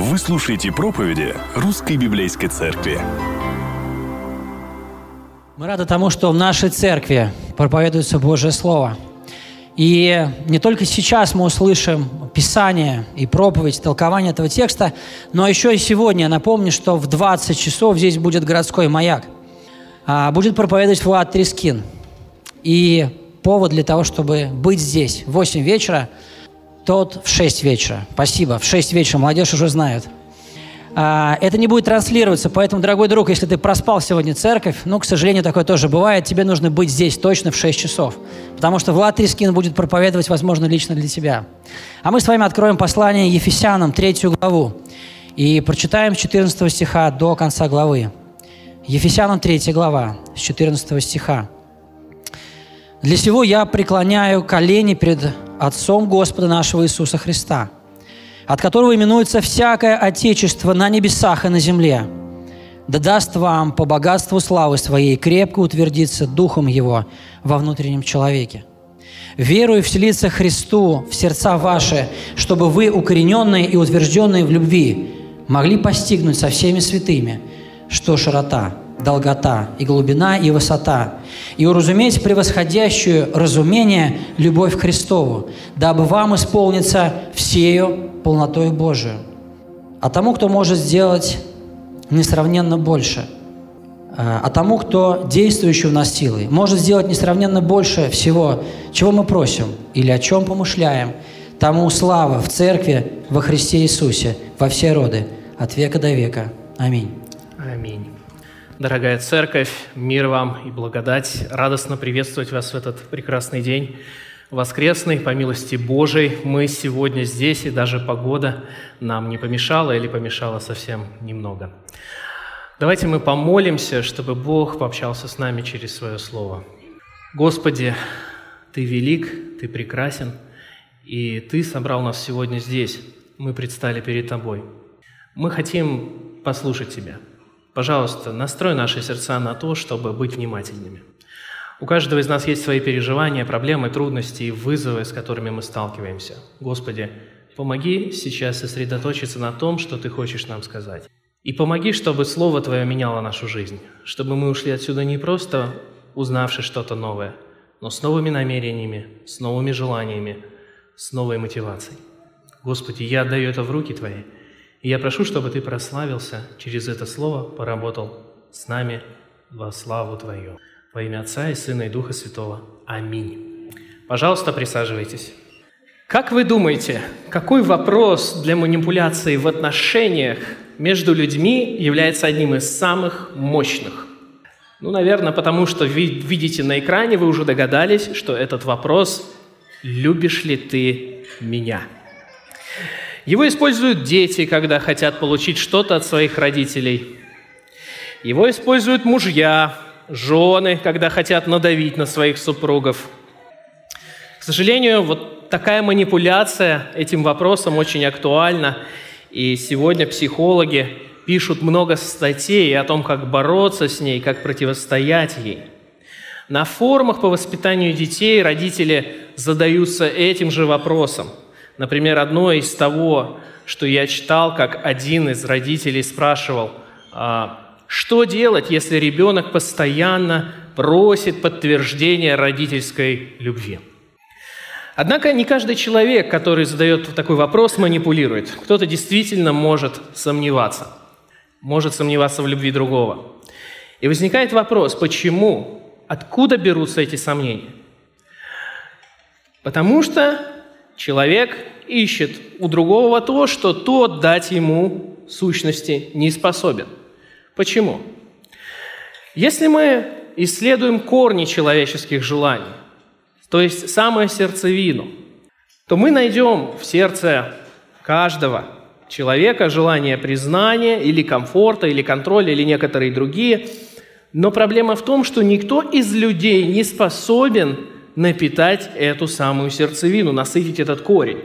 Вы слушаете проповеди Русской Библейской Церкви. Мы рады тому, что в нашей церкви проповедуется Божье Слово. И не только сейчас мы услышим Писание и проповедь, толкование этого текста, но еще и сегодня. Напомню, что в 20 часов здесь будет городской маяк. А, будет проповедовать Влад Трескин. И повод для того, чтобы быть здесь в 8 вечера, тот в 6 вечера. Спасибо. В 6 вечера молодежь уже знает – а, это не будет транслироваться, поэтому, дорогой друг, если ты проспал сегодня церковь, ну, к сожалению, такое тоже бывает, тебе нужно быть здесь точно в 6 часов, потому что Влад Трискин будет проповедовать, возможно, лично для тебя. А мы с вами откроем послание Ефесянам, третью главу, и прочитаем с 14 стиха до конца главы. Ефесянам 3 глава, с 14 стиха. «Для сего я преклоняю колени пред Отцом Господа нашего Иисуса Христа – от которого именуется всякое Отечество на небесах и на земле, да даст вам по богатству славы Своей крепко утвердиться Духом Его во внутреннем человеке. Верую вселиться Христу в сердца ваши, чтобы вы, укорененные и утвержденные в любви, могли постигнуть со всеми святыми, что широта – долгота, и глубина, и высота, и уразуметь превосходящую разумение любовь к Христову, дабы вам исполниться всею полнотой Божию. А тому, кто может сделать несравненно больше, э, а тому, кто действующий в нас силой, может сделать несравненно больше всего, чего мы просим или о чем помышляем, тому слава в Церкви во Христе Иисусе во все роды, от века до века. Аминь. Аминь. Дорогая церковь, мир вам и благодать. Радостно приветствовать вас в этот прекрасный день. Воскресный, по милости Божией, мы сегодня здесь, и даже погода нам не помешала или помешала совсем немного. Давайте мы помолимся, чтобы Бог пообщался с нами через Свое Слово. Господи, Ты велик, Ты прекрасен, и Ты собрал нас сегодня здесь. Мы предстали перед Тобой. Мы хотим послушать Тебя – Пожалуйста, настрой наши сердца на то, чтобы быть внимательными. У каждого из нас есть свои переживания, проблемы, трудности и вызовы, с которыми мы сталкиваемся. Господи, помоги сейчас сосредоточиться на том, что Ты хочешь нам сказать. И помоги, чтобы Слово Твое меняло нашу жизнь, чтобы мы ушли отсюда не просто узнавши что-то новое, но с новыми намерениями, с новыми желаниями, с новой мотивацией. Господи, я отдаю это в руки Твои – и я прошу, чтобы Ты прославился через это слово, поработал с нами во славу Твою. Во имя Отца и Сына и Духа Святого. Аминь. Пожалуйста, присаживайтесь. Как вы думаете, какой вопрос для манипуляции в отношениях между людьми является одним из самых мощных? Ну, наверное, потому что видите на экране, вы уже догадались, что этот вопрос «Любишь ли ты меня?» Его используют дети, когда хотят получить что-то от своих родителей. Его используют мужья, жены, когда хотят надавить на своих супругов. К сожалению, вот такая манипуляция этим вопросом очень актуальна. И сегодня психологи пишут много статей о том, как бороться с ней, как противостоять ей. На форумах по воспитанию детей родители задаются этим же вопросом – Например, одно из того, что я читал, как один из родителей спрашивал, «А, что делать, если ребенок постоянно просит подтверждения родительской любви. Однако не каждый человек, который задает такой вопрос, манипулирует. Кто-то действительно может сомневаться, может сомневаться в любви другого. И возникает вопрос, почему, откуда берутся эти сомнения? Потому что Человек ищет у другого то, что тот дать ему сущности не способен. Почему? Если мы исследуем корни человеческих желаний, то есть самую сердцевину, то мы найдем в сердце каждого человека желание признания или комфорта, или контроля, или некоторые другие. Но проблема в том, что никто из людей не способен напитать эту самую сердцевину, насытить этот корень.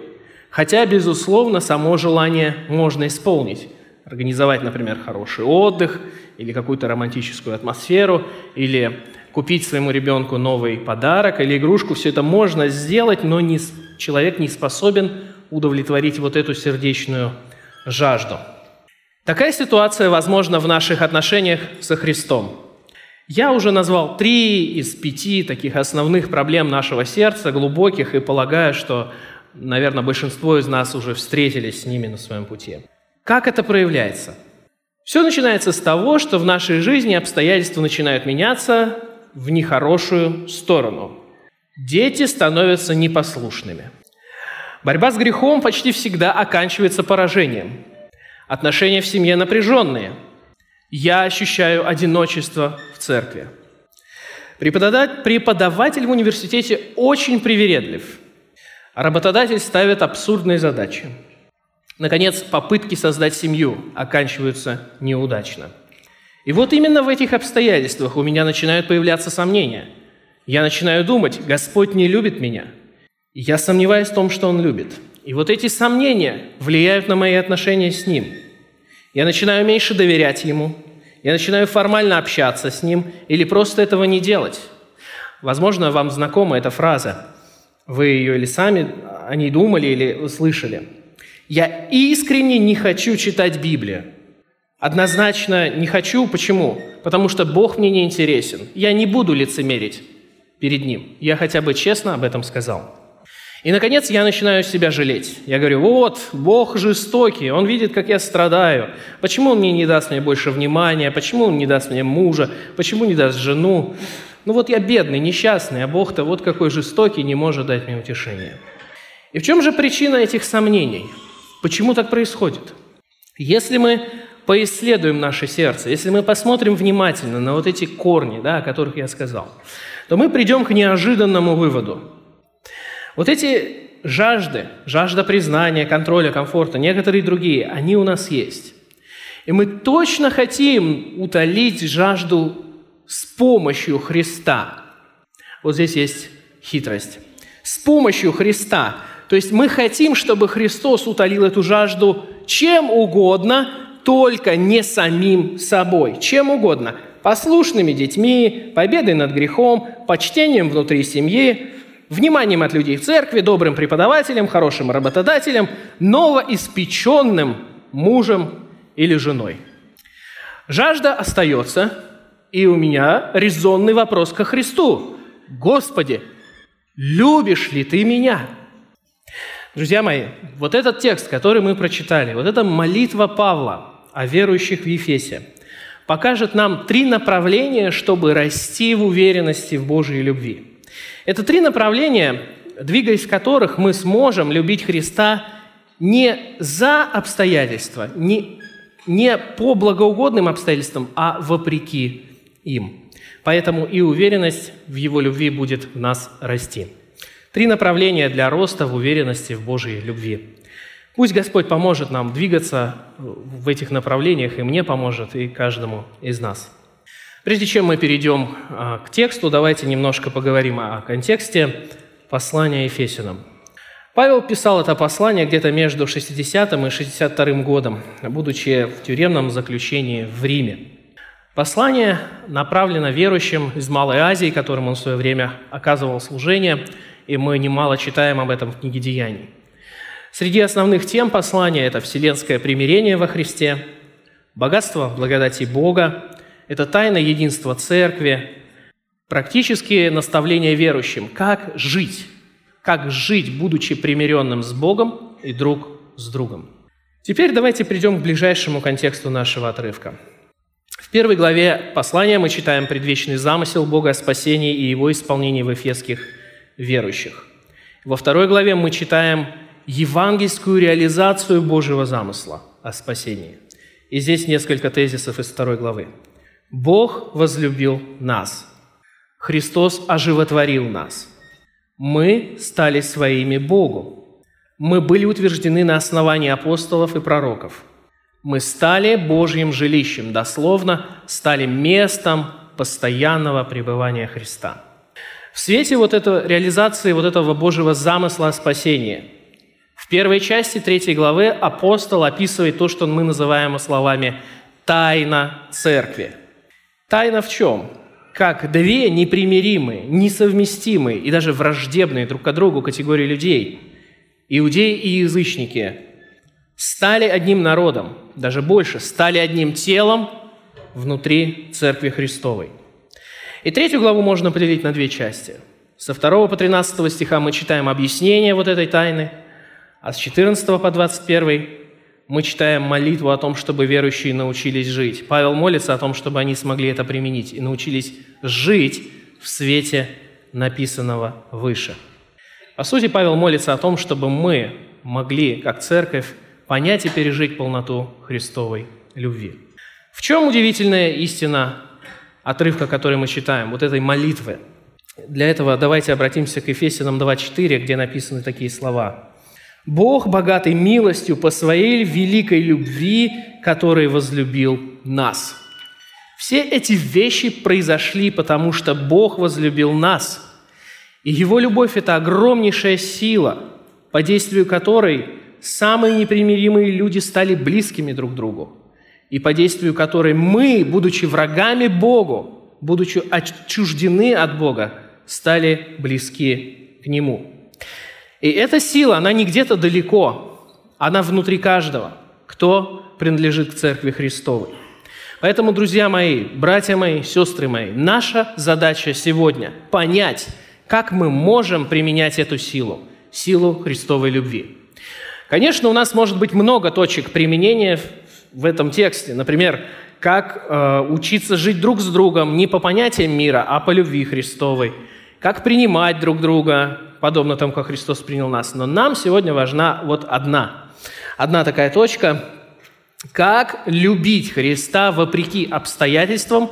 Хотя, безусловно, само желание можно исполнить. Организовать, например, хороший отдых или какую-то романтическую атмосферу, или купить своему ребенку новый подарок или игрушку. Все это можно сделать, но не, человек не способен удовлетворить вот эту сердечную жажду. Такая ситуация возможна в наших отношениях со Христом. Я уже назвал три из пяти таких основных проблем нашего сердца, глубоких, и полагаю, что, наверное, большинство из нас уже встретились с ними на своем пути. Как это проявляется? Все начинается с того, что в нашей жизни обстоятельства начинают меняться в нехорошую сторону. Дети становятся непослушными. Борьба с грехом почти всегда оканчивается поражением. Отношения в семье напряженные. Я ощущаю одиночество церкви. Преподаватель в университете очень привередлив. А работодатель ставит абсурдные задачи – Наконец, попытки создать семью оканчиваются неудачно. И вот именно в этих обстоятельствах у меня начинают появляться сомнения. Я начинаю думать, Господь не любит меня. Я сомневаюсь в том, что Он любит. И вот эти сомнения влияют на мои отношения с Ним. Я начинаю меньше доверять Ему, я начинаю формально общаться с Ним или просто этого не делать. Возможно, вам знакома эта фраза. Вы ее или сами о ней думали, или слышали – я искренне не хочу читать Библию. Однозначно не хочу. Почему? Потому что Бог мне не интересен. Я не буду лицемерить перед Ним. Я хотя бы честно об этом сказал. И, наконец, я начинаю себя жалеть. Я говорю, вот, Бог жестокий, Он видит, как я страдаю. Почему Он мне не даст мне больше внимания? Почему Он не даст мне мужа? Почему не даст жену? Ну вот я бедный, несчастный, а Бог-то вот какой жестокий, не может дать мне утешение. И в чем же причина этих сомнений? Почему так происходит? Если мы поисследуем наше сердце, если мы посмотрим внимательно на вот эти корни, да, о которых я сказал, то мы придем к неожиданному выводу. Вот эти жажды, жажда признания, контроля, комфорта, некоторые другие, они у нас есть. И мы точно хотим утолить жажду с помощью Христа. Вот здесь есть хитрость. С помощью Христа – то есть мы хотим, чтобы Христос утолил эту жажду чем угодно, только не самим собой. Чем угодно. Послушными детьми, победой над грехом, почтением внутри семьи, вниманием от людей в церкви, добрым преподавателем, хорошим работодателем, новоиспеченным мужем или женой. Жажда остается, и у меня резонный вопрос ко Христу. Господи, любишь ли ты меня? Друзья мои, вот этот текст, который мы прочитали, вот эта молитва Павла о верующих в Ефесе, покажет нам три направления, чтобы расти в уверенности в Божьей любви. Это три направления, двигаясь в которых мы сможем любить Христа не за обстоятельства, не, не по благоугодным обстоятельствам, а вопреки им. Поэтому и уверенность в Его любви будет в нас расти. Три направления для роста в уверенности в Божьей любви. Пусть Господь поможет нам двигаться в этих направлениях, и мне поможет, и каждому из нас. Прежде чем мы перейдем а, к тексту, давайте немножко поговорим о контексте послания Ефесянам. Павел писал это послание где-то между 60 и 62 годом, будучи в тюремном заключении в Риме. Послание направлено верующим из Малой Азии, которым он в свое время оказывал служение – и мы немало читаем об этом в книге «Деяний». Среди основных тем послания – это вселенское примирение во Христе, богатство благодати Бога, это тайна единства Церкви, практические наставления верующим, как жить, как жить, будучи примиренным с Богом и друг с другом. Теперь давайте перейдем к ближайшему контексту нашего отрывка. В первой главе послания мы читаем предвечный замысел Бога о спасении и его исполнении в эфесских верующих. Во второй главе мы читаем евангельскую реализацию Божьего замысла о спасении. И здесь несколько тезисов из второй главы. Бог возлюбил нас. Христос оживотворил нас. Мы стали своими Богу. Мы были утверждены на основании апостолов и пророков. Мы стали Божьим жилищем, дословно стали местом постоянного пребывания Христа – в свете вот этой реализации вот этого Божьего замысла о спасении, в первой части третьей главы апостол описывает то, что мы называем словами «тайна церкви». Тайна в чем? Как две непримиримые, несовместимые и даже враждебные друг к другу категории людей – иудеи и язычники – стали одним народом, даже больше, стали одним телом внутри Церкви Христовой. И третью главу можно поделить на две части. Со 2 по 13 стиха мы читаем объяснение вот этой тайны, а с 14 по 21 мы читаем молитву о том, чтобы верующие научились жить. Павел молится о том, чтобы они смогли это применить и научились жить в свете написанного выше. По сути, Павел молится о том, чтобы мы могли, как церковь, понять и пережить полноту Христовой любви. В чем удивительная истина отрывка, который мы читаем, вот этой молитвы? Для этого давайте обратимся к Ефесянам 2.4, где написаны такие слова. «Бог, богатый милостью по своей великой любви, который возлюбил нас». Все эти вещи произошли, потому что Бог возлюбил нас. И Его любовь – это огромнейшая сила, по действию которой самые непримиримые люди стали близкими друг другу, и по действию которой мы, будучи врагами Богу, будучи отчуждены от Бога, стали близки к Нему. И эта сила, она не где-то далеко, она внутри каждого, кто принадлежит к Церкви Христовой. Поэтому, друзья мои, братья мои, сестры мои, наша задача сегодня – понять, как мы можем применять эту силу, силу Христовой любви. Конечно, у нас может быть много точек применения в этом тексте. Например, как э, учиться жить друг с другом не по понятиям мира, а по любви Христовой. Как принимать друг друга, подобно тому, как Христос принял нас. Но нам сегодня важна вот одна. Одна такая точка, как любить Христа вопреки обстоятельствам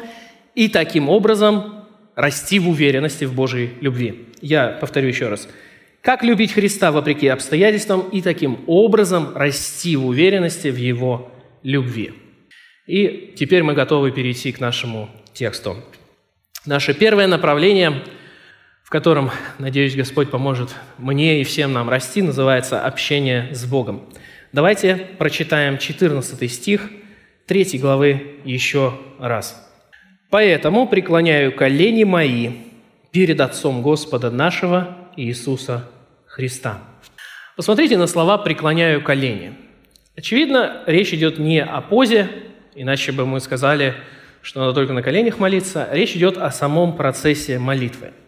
и таким образом расти в уверенности в Божьей любви. Я повторю еще раз. Как любить Христа вопреки обстоятельствам и таким образом расти в уверенности в Его любви. И теперь мы готовы перейти к нашему тексту. Наше первое направление – котором, надеюсь, Господь поможет мне и всем нам расти, называется «Общение с Богом». Давайте прочитаем 14 стих 3 главы еще раз. «Поэтому преклоняю колени мои перед Отцом Господа нашего Иисуса Христа». Посмотрите на слова «преклоняю колени». Очевидно, речь идет не о позе, иначе бы мы сказали, что надо только на коленях молиться. Речь идет о самом процессе молитвы –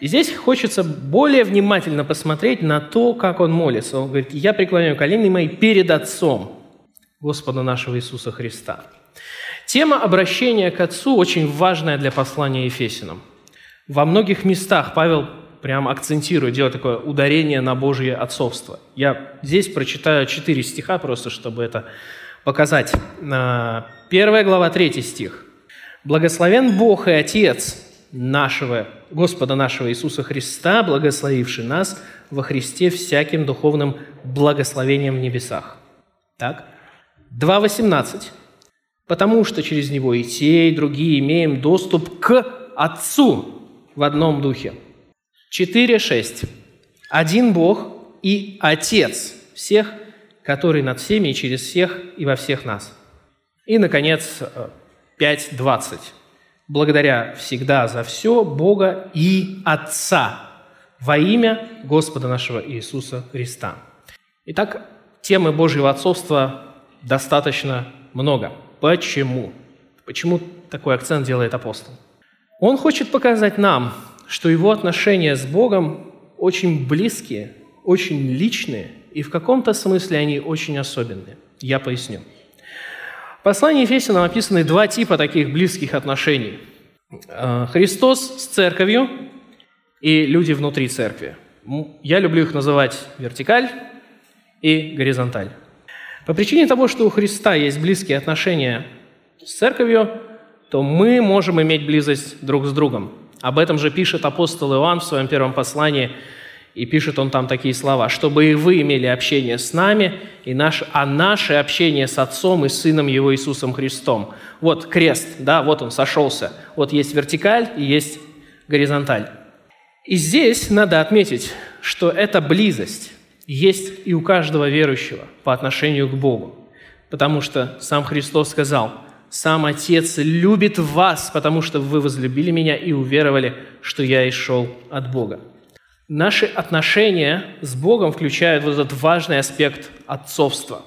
и здесь хочется более внимательно посмотреть на то, как он молится. Он говорит, я преклоняю колени мои перед Отцом Господа нашего Иисуса Христа. Тема обращения к Отцу очень важная для послания Ефесинам. Во многих местах Павел прям акцентирует, делает такое ударение на Божье отцовство. Я здесь прочитаю четыре стиха просто, чтобы это показать. Первая глава, третий стих. «Благословен Бог и Отец нашего, Господа нашего Иисуса Христа, благословивший нас во Христе всяким духовным благословением в небесах. Так? 2.18. Потому что через Него и те, и другие имеем доступ к Отцу в одном духе. 4.6. Один Бог и Отец всех, который над всеми и через всех и во всех нас. И, наконец, 5.20 благодаря всегда за все Бога и Отца во имя Господа нашего Иисуса Христа. Итак, темы Божьего отцовства достаточно много. Почему? Почему такой акцент делает апостол? Он хочет показать нам, что его отношения с Богом очень близкие, очень личные, и в каком-то смысле они очень особенные. Я поясню. В послании Ефесянам описаны два типа таких близких отношений. Э, Христос с церковью и люди внутри церкви. Я люблю их называть вертикаль и горизонталь. По причине того, что у Христа есть близкие отношения с церковью, то мы можем иметь близость друг с другом. Об этом же пишет апостол Иоанн в своем первом послании – и пишет он там такие слова, «чтобы и вы имели общение с нами, и наш, а наше общение с Отцом и Сыном Его Иисусом Христом». Вот крест, да, вот он сошелся. Вот есть вертикаль и есть горизонталь. И здесь надо отметить, что эта близость есть и у каждого верующего по отношению к Богу. Потому что сам Христос сказал, «Сам Отец любит вас, потому что вы возлюбили Меня и уверовали, что Я и шел от Бога». Наши отношения с Богом включают вот этот важный аспект отцовства.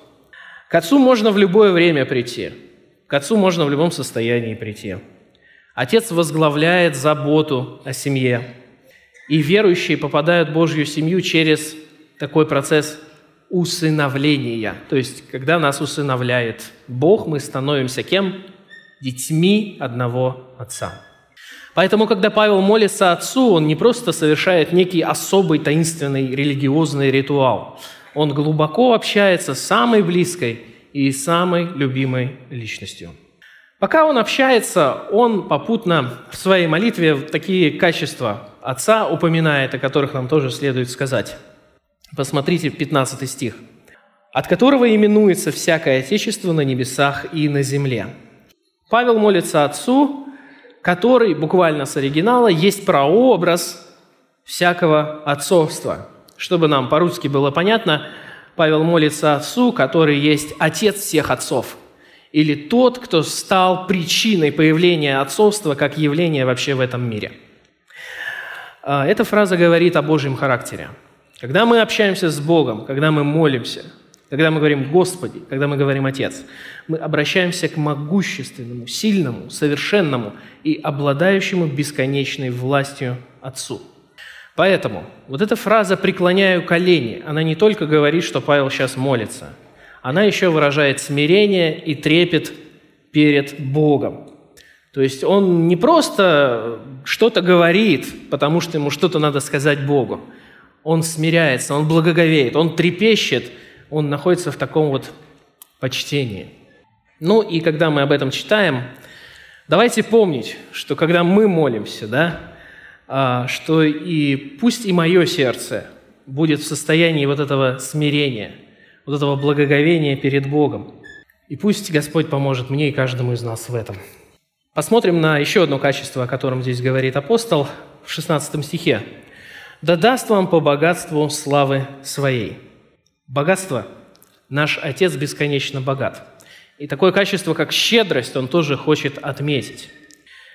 К Отцу можно в любое время прийти. К Отцу можно в любом состоянии прийти. Отец возглавляет заботу о семье. И верующие попадают в Божью семью через такой процесс усыновления. То есть, когда нас усыновляет Бог, мы становимся кем? Детьми одного Отца. Поэтому, когда Павел молится Отцу, он не просто совершает некий особый таинственный религиозный ритуал. Он глубоко общается с самой близкой и самой любимой личностью. Пока он общается, он попутно в своей молитве такие качества Отца упоминает, о которых нам тоже следует сказать. Посмотрите 15 стих. «От которого именуется всякое Отечество на небесах и на земле». Павел молится Отцу, который буквально с оригинала есть прообраз всякого отцовства. Чтобы нам по-русски было понятно, Павел молится Отцу, который есть Отец всех отцов, или тот, кто стал причиной появления отцовства как явления вообще в этом мире. А, эта фраза говорит о Божьем характере. Когда мы общаемся с Богом, когда мы молимся, когда мы говорим «Господи», когда мы говорим «Отец», мы обращаемся к могущественному, сильному, совершенному и обладающему бесконечной властью Отцу. Поэтому вот эта фраза «преклоняю колени», она не только говорит, что Павел сейчас молится, она еще выражает смирение и трепет перед Богом. То есть он не просто что-то говорит, потому что ему что-то надо сказать Богу. Он смиряется, он благоговеет, он трепещет, он находится в таком вот почтении – ну и когда мы об этом читаем, давайте помнить, что когда мы молимся, да, а, что и пусть и мое сердце будет в состоянии вот этого смирения, вот этого благоговения перед Богом. И пусть Господь поможет мне и каждому из нас в этом. Посмотрим на еще одно качество, о котором здесь говорит апостол в 16 стихе. «Да даст вам по богатству славы своей». Богатство. Наш Отец бесконечно богат – и такое качество, как щедрость, он тоже хочет отметить.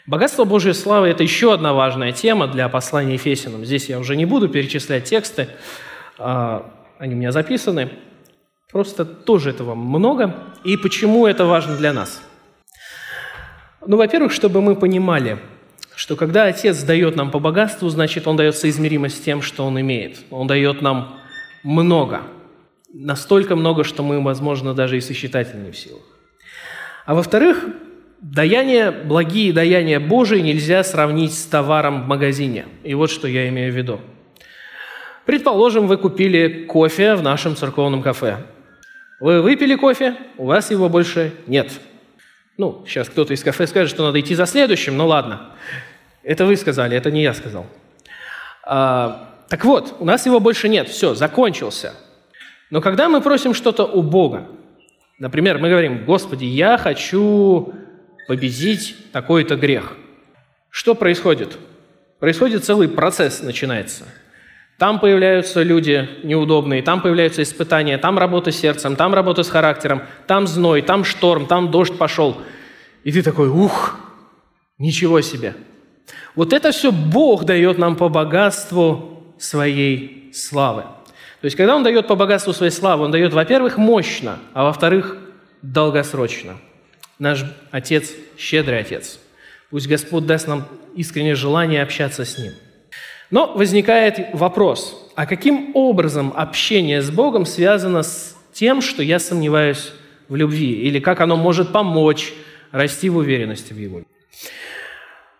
Богатство Божьей славы – это еще одна важная тема для послания Ефесянам. Здесь я уже не буду перечислять тексты, а, они у меня записаны. Просто тоже этого много. И почему это важно для нас? Ну, во-первых, чтобы мы понимали, что когда Отец дает нам по богатству, значит, Он дает соизмеримость с тем, что Он имеет. Он дает нам много – настолько много, что мы, возможно, даже и сосчитать не в силах. А во-вторых, даяния, благие даяния Божии нельзя сравнить с товаром в магазине. И вот что я имею в виду. Предположим, вы купили кофе в нашем церковном кафе. Вы выпили кофе, у вас его больше нет. Ну, сейчас кто-то из кафе скажет, что надо идти за следующим, ну ладно. Это вы сказали, это не я сказал. А, так вот, у нас его больше нет, все, закончился – но когда мы просим что-то у Бога, например, мы говорим, Господи, я хочу победить такой-то грех, что происходит? Происходит целый процесс, начинается. Там появляются люди неудобные, там появляются испытания, там работа с сердцем, там работа с характером, там зной, там шторм, там дождь пошел. И ты такой, ух, ничего себе. Вот это все Бог дает нам по богатству своей славы. То есть, когда Он дает по богатству своей славы, Он дает, во-первых, мощно, а во-вторых, долгосрочно. Наш Отец – щедрый Отец. Пусть Господь даст нам искреннее желание общаться с Ним. Но возникает вопрос, а каким образом общение с Богом связано с тем, что я сомневаюсь в любви, или как оно может помочь расти в уверенности в Его?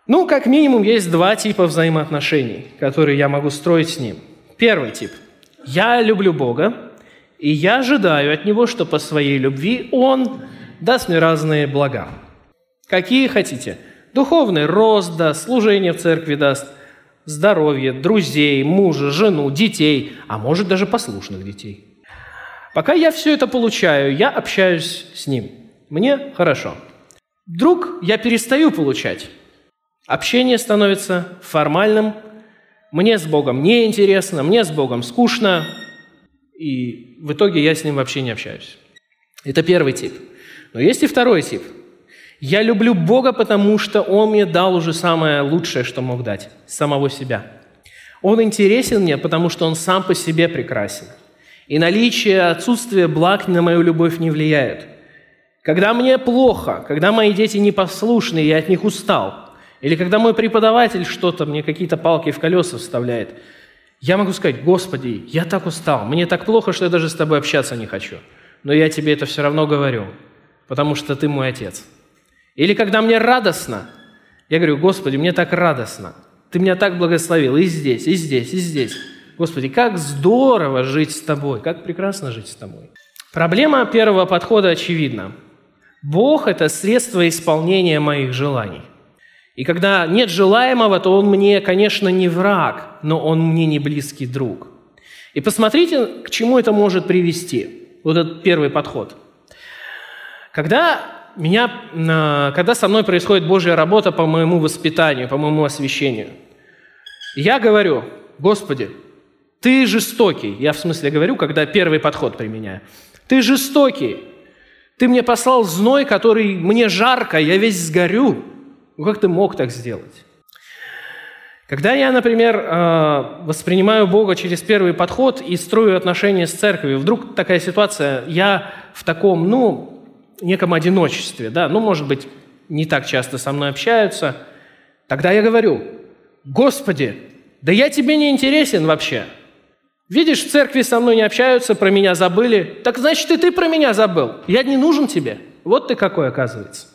Ну, как минимум, есть два типа взаимоотношений, которые я могу строить с Ним. Первый тип – я люблю Бога, и я ожидаю от Него, что по своей любви Он даст мне разные блага. Какие хотите. Духовный рост даст, служение в церкви даст, здоровье, друзей, мужа, жену, детей, а может даже послушных детей. Пока я все это получаю, я общаюсь с Ним. Мне хорошо. Вдруг я перестаю получать. Общение становится формальным, мне с Богом неинтересно, мне с Богом скучно, и в итоге я с ним вообще не общаюсь. Это первый тип. Но есть и второй тип. Я люблю Бога, потому что Он мне дал уже самое лучшее, что мог дать – самого себя. Он интересен мне, потому что он сам по себе прекрасен. И наличие, отсутствие благ на мою любовь не влияет. Когда мне плохо, когда мои дети непослушны, я от них устал, или когда мой преподаватель что-то, мне какие-то палки в колеса вставляет, я могу сказать, Господи, я так устал, мне так плохо, что я даже с тобой общаться не хочу. Но я тебе это все равно говорю, потому что ты мой отец. Или когда мне радостно, я говорю, Господи, мне так радостно, ты меня так благословил и здесь, и здесь, и здесь. Господи, как здорово жить с тобой, как прекрасно жить с тобой. Проблема первого подхода очевидна. Бог – это средство исполнения моих желаний. И когда нет желаемого, то он мне, конечно, не враг, но он мне не близкий друг. И посмотрите, к чему это может привести. Вот этот первый подход. Когда, меня, когда со мной происходит Божья работа по моему воспитанию, по моему освящению, я говорю, Господи, Ты жестокий. Я в смысле говорю, когда первый подход применяю. Ты жестокий. Ты мне послал зной, который мне жарко, я весь сгорю. Ну как ты мог так сделать? Когда я, например, э, воспринимаю Бога через первый подход и строю отношения с церковью, вдруг такая ситуация, я в таком, ну, неком одиночестве, да, ну, может быть, не так часто со мной общаются, тогда я говорю, Господи, да я тебе не интересен вообще. Видишь, в церкви со мной не общаются, про меня забыли. Так значит, и ты про меня забыл. Я не нужен тебе. Вот ты какой, оказывается.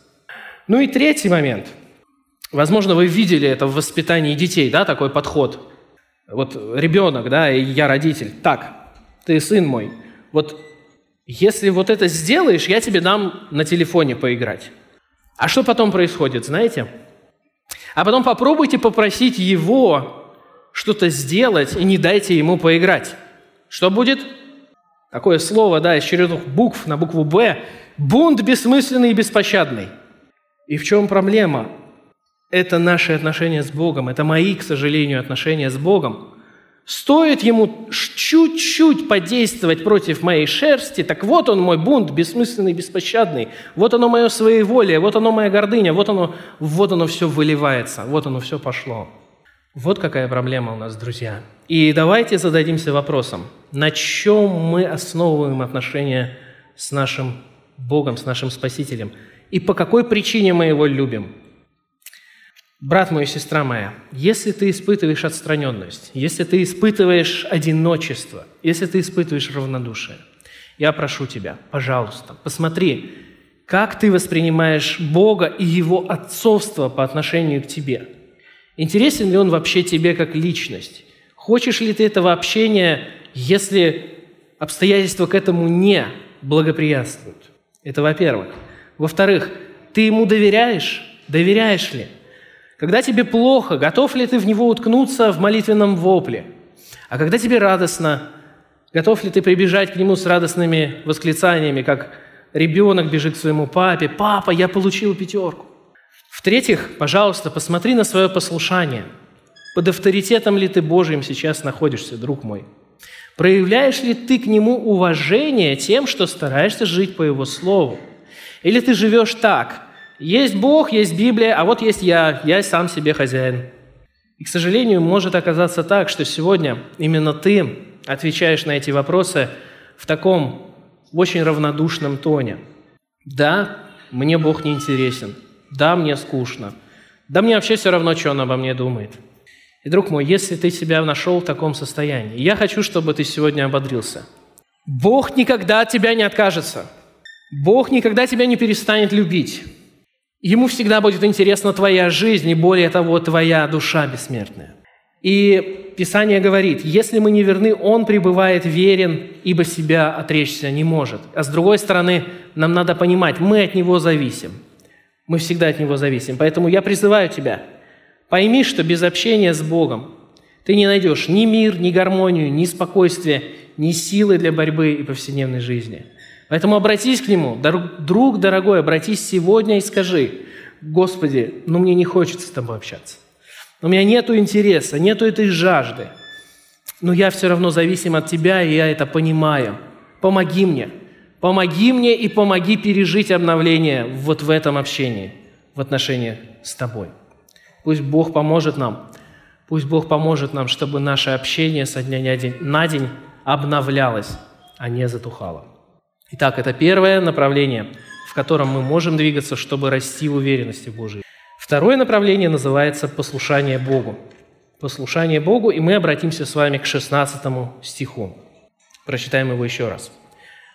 Ну и третий момент – Возможно, вы видели это в воспитании детей, да, такой подход. Вот ребенок, да, и я родитель. Так, ты сын мой. Вот если вот это сделаешь, я тебе дам на телефоне поиграть. А что потом происходит, знаете? А потом попробуйте попросить его что-то сделать и не дайте ему поиграть. Что будет? Такое слово, да, из четырех букв на букву «Б». Бунт бессмысленный и беспощадный. И в чем проблема? Это наши отношения с Богом, это мои, к сожалению, отношения с Богом. Стоит ему чуть-чуть подействовать против моей шерсти, так вот он мой бунт, бессмысленный, беспощадный. Вот оно мое своеволие, вот оно моя гордыня, вот оно, вот оно все выливается, вот оно все пошло. Вот какая проблема у нас, друзья. И давайте зададимся вопросом, на чем мы основываем отношения с нашим Богом, с нашим Спасителем, и по какой причине мы Его любим – Брат мой, сестра моя, если ты испытываешь отстраненность, если ты испытываешь одиночество, если ты испытываешь равнодушие, я прошу тебя, пожалуйста, посмотри, как ты воспринимаешь Бога и Его отцовство по отношению к тебе. Интересен ли Он вообще тебе как личность? Хочешь ли ты этого общения, если обстоятельства к этому не благоприятствуют? Это во-первых. Во-вторых, ты Ему доверяешь? Доверяешь ли? Когда тебе плохо, готов ли ты в него уткнуться в молитвенном вопле? А когда тебе радостно, готов ли ты прибежать к нему с радостными восклицаниями, как ребенок бежит к своему папе, «Папа, я получил пятерку». В-третьих, пожалуйста, посмотри на свое послушание. Под авторитетом ли ты Божьим сейчас находишься, друг мой? Проявляешь ли ты к нему уважение тем, что стараешься жить по его слову? Или ты живешь так – есть Бог, есть Библия, а вот есть я, я сам себе хозяин. И, к сожалению, может оказаться так, что сегодня именно ты отвечаешь на эти вопросы в таком очень равнодушном тоне. Да, мне Бог не интересен. Да, мне скучно. Да мне вообще все равно, что Он обо мне думает. И, друг мой, если ты себя нашел в таком состоянии, я хочу, чтобы ты сегодня ободрился. Бог никогда от тебя не откажется. Бог никогда тебя не перестанет любить. Ему всегда будет интересна твоя жизнь и, более того, твоя душа бессмертная. И Писание говорит, если мы не верны, Он пребывает верен, ибо себя отречься не может. А с другой стороны, нам надо понимать, мы от Него зависим. Мы всегда от Него зависим. Поэтому я призываю тебя, пойми, что без общения с Богом ты не найдешь ни мир, ни гармонию, ни спокойствие, ни силы для борьбы и повседневной жизни – Поэтому обратись к Нему. Друг дорогой, обратись сегодня и скажи, Господи, ну мне не хочется с Тобой общаться. У меня нет интереса, нет этой жажды. Но я все равно зависим от Тебя, и я это понимаю. Помоги мне. Помоги мне и помоги пережить обновление вот в этом общении, в отношениях с Тобой. Пусть Бог поможет нам Пусть Бог поможет нам, чтобы наше общение со дня на день обновлялось, а не затухало. Итак, это первое направление, в котором мы можем двигаться, чтобы расти в уверенности Божией. Второе направление называется послушание Богу. Послушание Богу, и мы обратимся с вами к 16 стиху. Прочитаем его еще раз.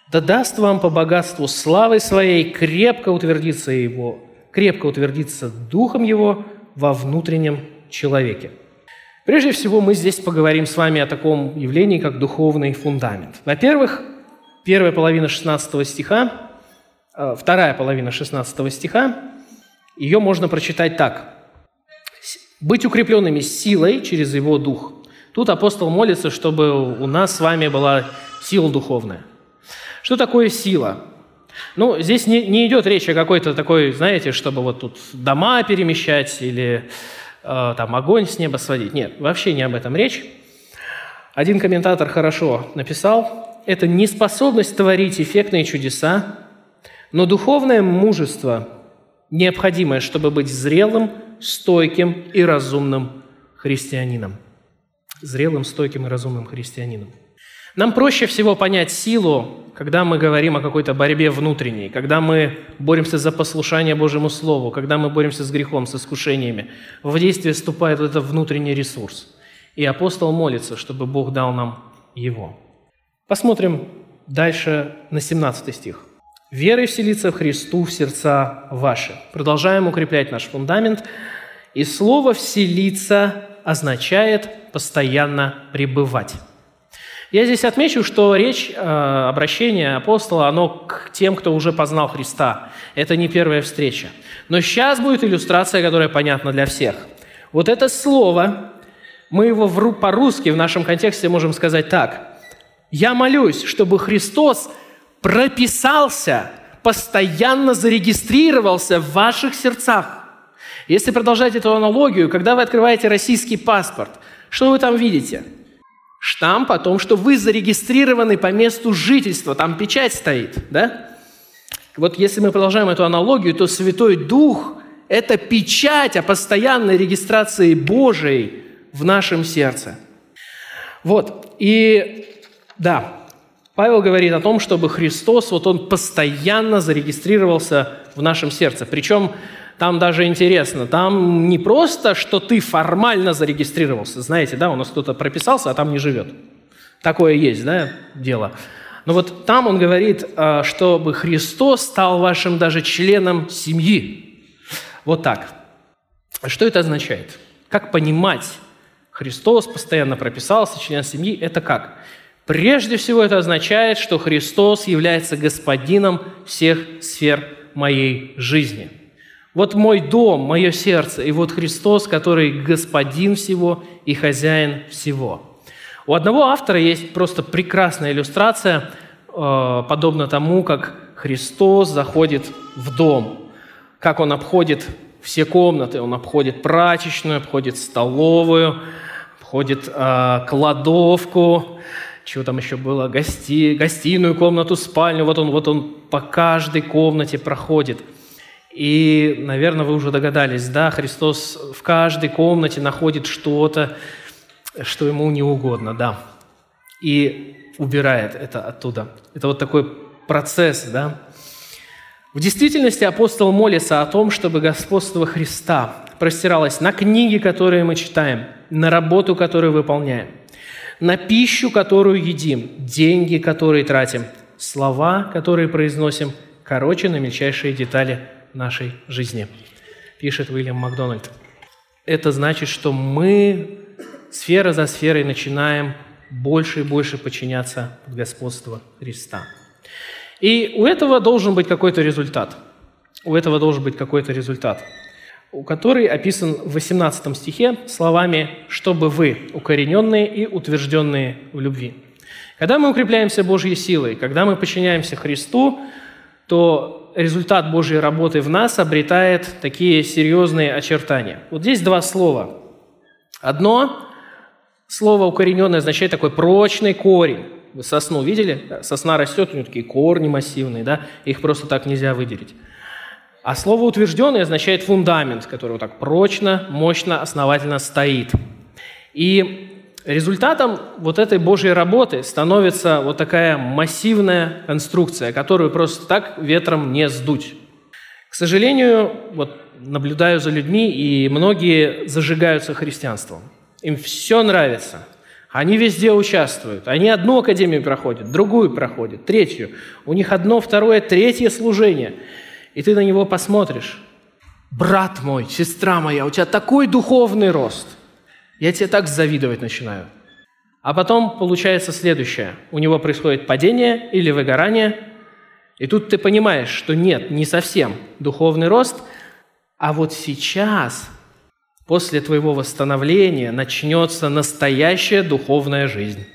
«Да даст вам по богатству славы своей крепко утвердиться его, крепко утвердиться духом его во внутреннем человеке». Прежде всего, мы здесь поговорим с вами о таком явлении, как духовный фундамент. Во-первых, первая половина 16 стиха, э, вторая половина 16 стиха, ее можно прочитать так. «Быть укрепленными силой через его дух». Тут апостол молится, чтобы у нас с вами была сила духовная. Что такое сила? Ну, здесь не, не идет речь о какой-то такой, знаете, чтобы вот тут дома перемещать или э, там огонь с неба сводить. Нет, вообще не об этом речь. Один комментатор хорошо написал, это не способность творить эффектные чудеса, но духовное мужество, необходимое, чтобы быть зрелым, стойким и разумным христианином. Зрелым, стойким и разумным христианином. Нам проще всего понять силу, когда мы говорим о какой-то борьбе внутренней, когда мы боремся за послушание Божьему Слову, когда мы боремся с грехом, с искушениями. В действие вступает вот этот внутренний ресурс. И апостол молится, чтобы Бог дал нам его. Посмотрим дальше на 17 стих. «Верой вселиться в Христу в сердца ваши». Продолжаем укреплять наш фундамент. И слово «вселиться» означает постоянно пребывать. Я здесь отмечу, что речь, э, обращение апостола, оно к тем, кто уже познал Христа. Это не первая встреча. Но сейчас будет иллюстрация, которая понятна для всех. Вот это слово, мы его по-русски в нашем контексте можем сказать так. «Я молюсь, чтобы Христос прописался, постоянно зарегистрировался в ваших сердцах». Если продолжать эту аналогию, когда вы открываете российский паспорт, что вы там видите – штамп о том, что вы зарегистрированы по месту жительства, там печать стоит, да? Вот если мы продолжаем эту аналогию, то Святой Дух – это печать о постоянной регистрации Божией в нашем сердце. Вот, и да, Павел говорит о том, чтобы Христос, вот он постоянно зарегистрировался в нашем сердце. Причем там даже интересно, там не просто, что ты формально зарегистрировался, знаете, да, у нас кто-то прописался, а там не живет. Такое есть, да, дело. Но вот там он говорит, а, чтобы Христос стал вашим даже членом семьи. Вот так. Что это означает? Как понимать, Христос постоянно прописался, член семьи, это как? Прежде всего это означает, что Христос является господином всех сфер моей жизни – вот мой дом, мое сердце, и вот Христос, который господин всего и хозяин всего. У одного автора есть просто прекрасная иллюстрация, э, подобно тому, как Христос заходит в дом, как Он обходит все комнаты, Он обходит прачечную, обходит столовую, обходит э, кладовку, чего там еще было, гости, гостиную комнату, спальню. Вот он, вот он по каждой комнате проходит – и, наверное, вы уже догадались, да, Христос в каждой комнате находит что-то, что ему не угодно, да, и убирает это оттуда. Это вот такой процесс, да. В действительности апостол молится о том, чтобы господство Христа простиралось на книги, которые мы читаем, на работу, которую выполняем, на пищу, которую едим, деньги, которые тратим, слова, которые произносим, короче, на мельчайшие детали – нашей жизни, пишет Уильям Макдональд. Это значит, что мы сфера за сферой начинаем больше и больше подчиняться под господство Христа. И у этого должен быть какой-то результат. У этого должен быть какой-то результат, который описан в 18 стихе словами «чтобы вы, укорененные и утвержденные в любви». Когда мы укрепляемся Божьей силой, когда мы подчиняемся Христу, то результат Божьей работы в нас обретает такие серьезные очертания. Вот здесь два слова. Одно слово укорененное означает такой прочный корень. Вы сосну видели? Сосна растет, у нее такие корни массивные, да? их просто так нельзя выделить. А слово утвержденный означает фундамент, который вот так прочно, мощно, основательно стоит. И результатом вот этой Божьей работы становится вот такая массивная конструкция, которую просто так ветром не сдуть. К сожалению, вот наблюдаю за людьми, и многие зажигаются христианством. Им все нравится. Они везде участвуют. Они одну академию проходят, другую проходят, третью. У них одно, второе, третье служение. И ты на него посмотришь. Брат мой, сестра моя, у тебя такой духовный рост. Я тебе так завидовать начинаю. А потом получается следующее. У него происходит падение или выгорание, и тут ты понимаешь, что нет, не совсем духовный рост, а вот сейчас, после твоего восстановления, начнется настоящая духовная жизнь.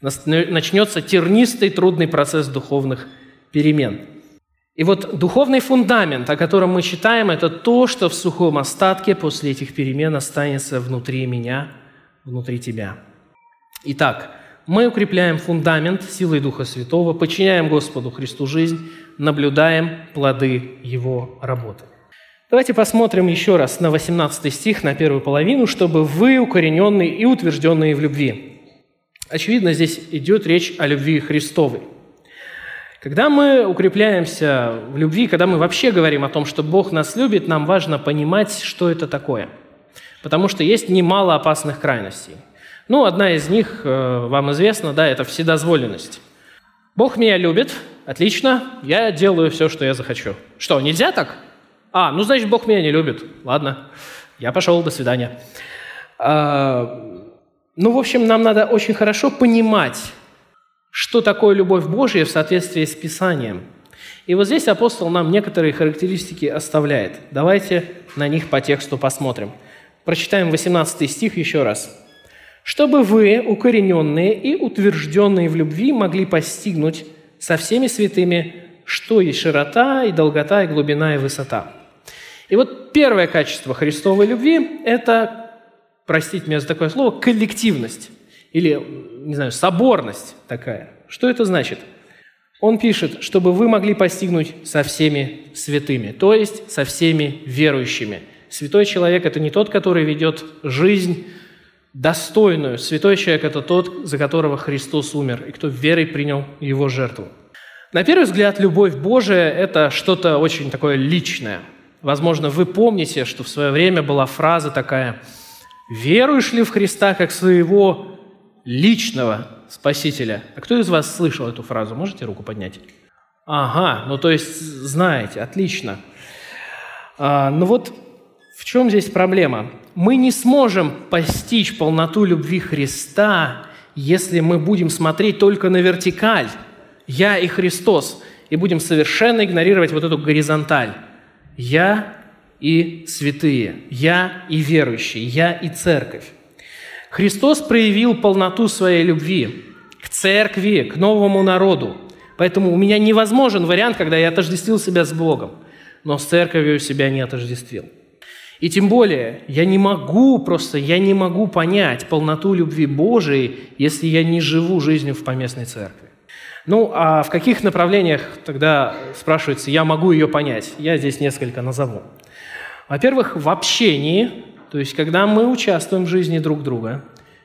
Начнется тернистый, трудный процесс духовных перемен. И вот духовный фундамент, о котором мы читаем, это то, что в сухом остатке после этих перемен останется внутри меня, внутри тебя. Итак, мы укрепляем фундамент силой Духа Святого, подчиняем Господу Христу жизнь, наблюдаем плоды Его работы. Давайте посмотрим еще раз на 18 стих, на первую половину, чтобы вы укорененные и утвержденные в любви. Очевидно, здесь идет речь о любви Христовой. Когда мы укрепляемся в любви, когда мы вообще говорим о том, что Бог нас любит, нам важно понимать, что это такое. Потому что есть немало опасных крайностей. Ну, одна из них, э, вам известна, да, это вседозволенность. Бог меня любит, отлично, я делаю все, что я захочу. Что, нельзя так? А, ну, значит, Бог меня не любит. Ладно, я пошел, до свидания. А, ну, в общем, нам надо очень хорошо понимать, что такое любовь Божья в соответствии с Писанием. И вот здесь апостол нам некоторые характеристики оставляет. Давайте на них по тексту посмотрим. Прочитаем 18 стих еще раз чтобы вы, укорененные и утвержденные в любви, могли постигнуть со всеми святыми, что есть широта и долгота, и глубина, и высота. И вот первое качество Христовой любви – это, простите меня за такое слово, коллективность или, не знаю, соборность такая. Что это значит? Он пишет, чтобы вы могли постигнуть со всеми святыми, то есть со всеми верующими. Святой человек – это не тот, который ведет жизнь достойную. Святой человек – это тот, за которого Христос умер, и кто верой принял его жертву. На первый взгляд, любовь Божия – это что-то очень такое личное. Возможно, вы помните, что в свое время была фраза такая «Веруешь ли в Христа как своего личного Спасителя?» А кто из вас слышал эту фразу? Можете руку поднять? Ага, ну то есть знаете, отлично. А, ну вот в чем здесь проблема? Мы не сможем постичь полноту любви Христа, если мы будем смотреть только на вертикаль «Я и Христос», и будем совершенно игнорировать вот эту горизонталь «Я и святые», «Я и верующие», «Я и церковь». Христос проявил полноту своей любви к церкви, к новому народу. Поэтому у меня невозможен вариант, когда я отождествил себя с Богом, но с церковью себя не отождествил. И тем более, я не могу просто, я не могу понять полноту любви Божией, если я не живу жизнью в поместной церкви. Ну, а в каких направлениях тогда, спрашивается, я могу ее понять? Я здесь несколько назову. Во-первых, в общении, то есть когда мы участвуем в жизни друг друга,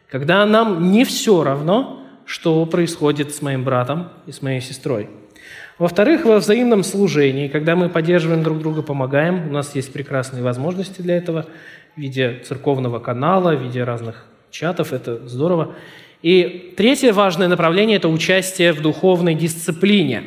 когда нам не все равно, что происходит с моим братом и с моей сестрой – во-вторых, во взаимном служении, когда мы поддерживаем друг друга, помогаем, у нас есть прекрасные возможности для этого в виде церковного канала, в виде разных чатов, это здорово. И третье важное направление – это участие в духовной дисциплине.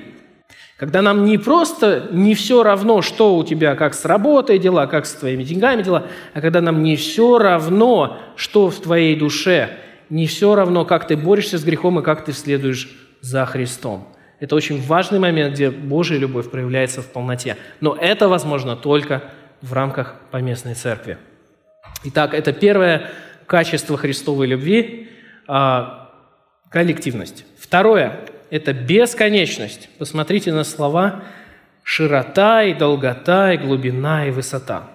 Когда нам не просто не все равно, что у тебя, как с работой дела, как с твоими деньгами дела, а когда нам не все равно, что в твоей душе, не все равно, как ты борешься с грехом и как ты следуешь за Христом. Это очень важный момент, где Божья любовь проявляется в полноте. Но это возможно только в рамках поместной церкви. Итак, это первое качество Христовой любви а, – коллективность. Второе – это бесконечность. Посмотрите на слова «широта» и «долгота» и «глубина» и «высота».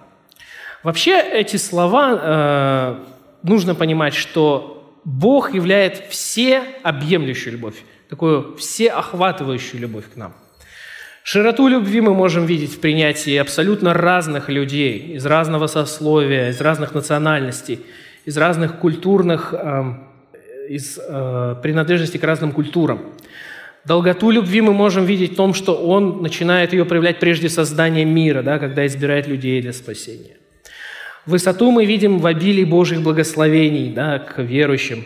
Вообще эти слова э, нужно понимать, что Бог являет всеобъемлющую любовь такую всеохватывающую любовь к нам. Широту любви мы можем видеть в принятии абсолютно разных людей, из разного сословия, из разных национальностей. из разных культурных, э, из э, принадлежности к разным культурам. Долготу любви мы можем видеть в том, что Он начинает ее проявлять прежде создания мира, да, когда избирает людей для спасения. Высоту мы видим в обилии Божьих благословений да, к верующим.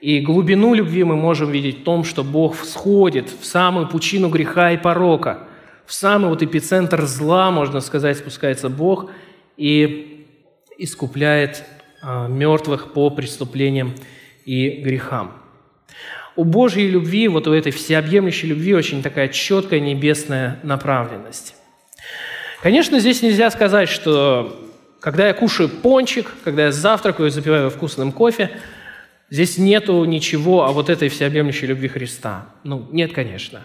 И глубину любви мы можем видеть в том, что Бог всходит в самую пучину греха и порока, в самый вот эпицентр зла, можно сказать, спускается Бог и искупляет а, мертвых по преступлениям и грехам. У Божьей любви, вот у этой всеобъемлющей любви очень такая четкая небесная направленность. Конечно, здесь нельзя сказать, что когда я кушаю пончик, когда я завтракаю и запиваю вкусным кофе, здесь нету ничего о вот этой всеобъемлющей любви Христа. Ну, нет, конечно.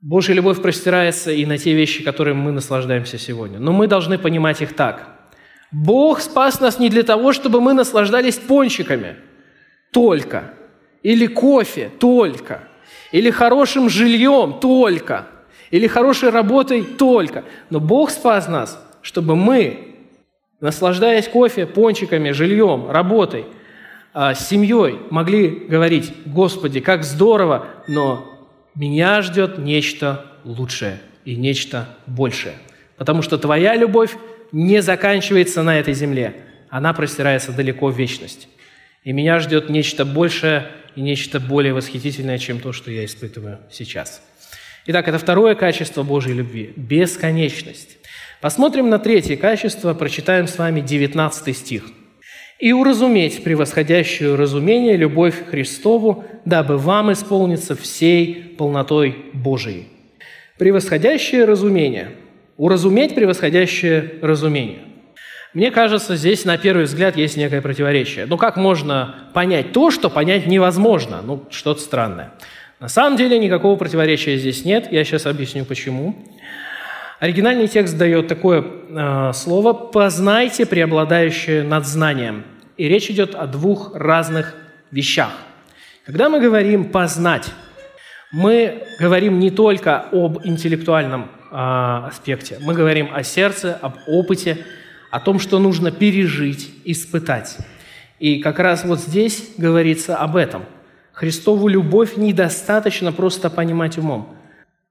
Божья любовь простирается и на те вещи, которыми мы наслаждаемся сегодня. Но мы должны понимать их так. Бог спас нас не для того, чтобы мы наслаждались пончиками только – или кофе только, или хорошим жильем только, или хорошей работой только. Но Бог спас нас, чтобы мы, наслаждаясь кофе, пончиками, жильем, работой, а, с семьей, могли говорить, Господи, как здорово, но меня ждет нечто лучшее и нечто большее. Потому что Твоя любовь не заканчивается на этой земле, она простирается далеко в вечность. И меня ждет нечто большее и нечто более восхитительное, чем то, что я испытываю сейчас. Итак, это второе качество Божьей любви – бесконечность. Посмотрим на третье качество, прочитаем с вами 19 стих. «И уразуметь превосходящую разумение любовь Христову, дабы вам исполниться всей полнотой Божией». Превосходящее разумение. Уразуметь превосходящее разумение. Мне кажется, здесь на первый взгляд есть некое противоречие. Ну как можно понять то, что понять невозможно? Ну, что-то странное. На самом деле никакого противоречия здесь нет. Я сейчас объясню почему. Оригинальный текст дает такое э, слово «познайте преобладающее над знанием». И речь идет о двух разных вещах. Когда мы говорим «познать», мы говорим не только об интеллектуальном э, аспекте, мы говорим о сердце, об опыте, о том, что нужно пережить, испытать. И как раз вот здесь говорится об этом. Христову любовь недостаточно просто понимать умом.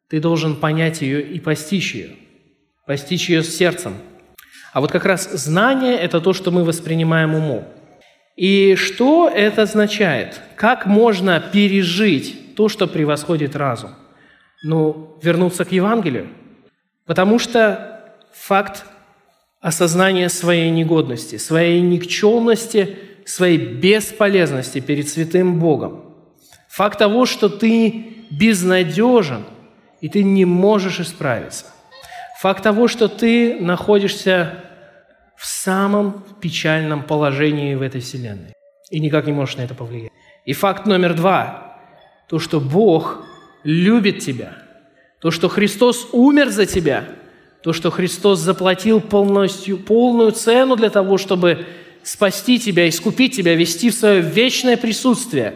Ты должен понять ее и постичь ее, постичь ее сердцем. А вот как раз знание – это то, что мы воспринимаем умом. И что это означает? Как можно пережить то, что превосходит разум? Ну, вернуться к Евангелию. Потому что факт осознание своей негодности, своей никчемности, своей бесполезности перед святым Богом. Факт того, что ты безнадежен, и ты не можешь исправиться. Факт того, что ты находишься в самом печальном положении в этой вселенной и никак не можешь на это повлиять. И факт номер два – то, что Бог любит тебя, то, что Христос умер за тебя – то, что Христос заплатил полностью, полную цену для того, чтобы спасти тебя, искупить тебя, вести в свое вечное присутствие.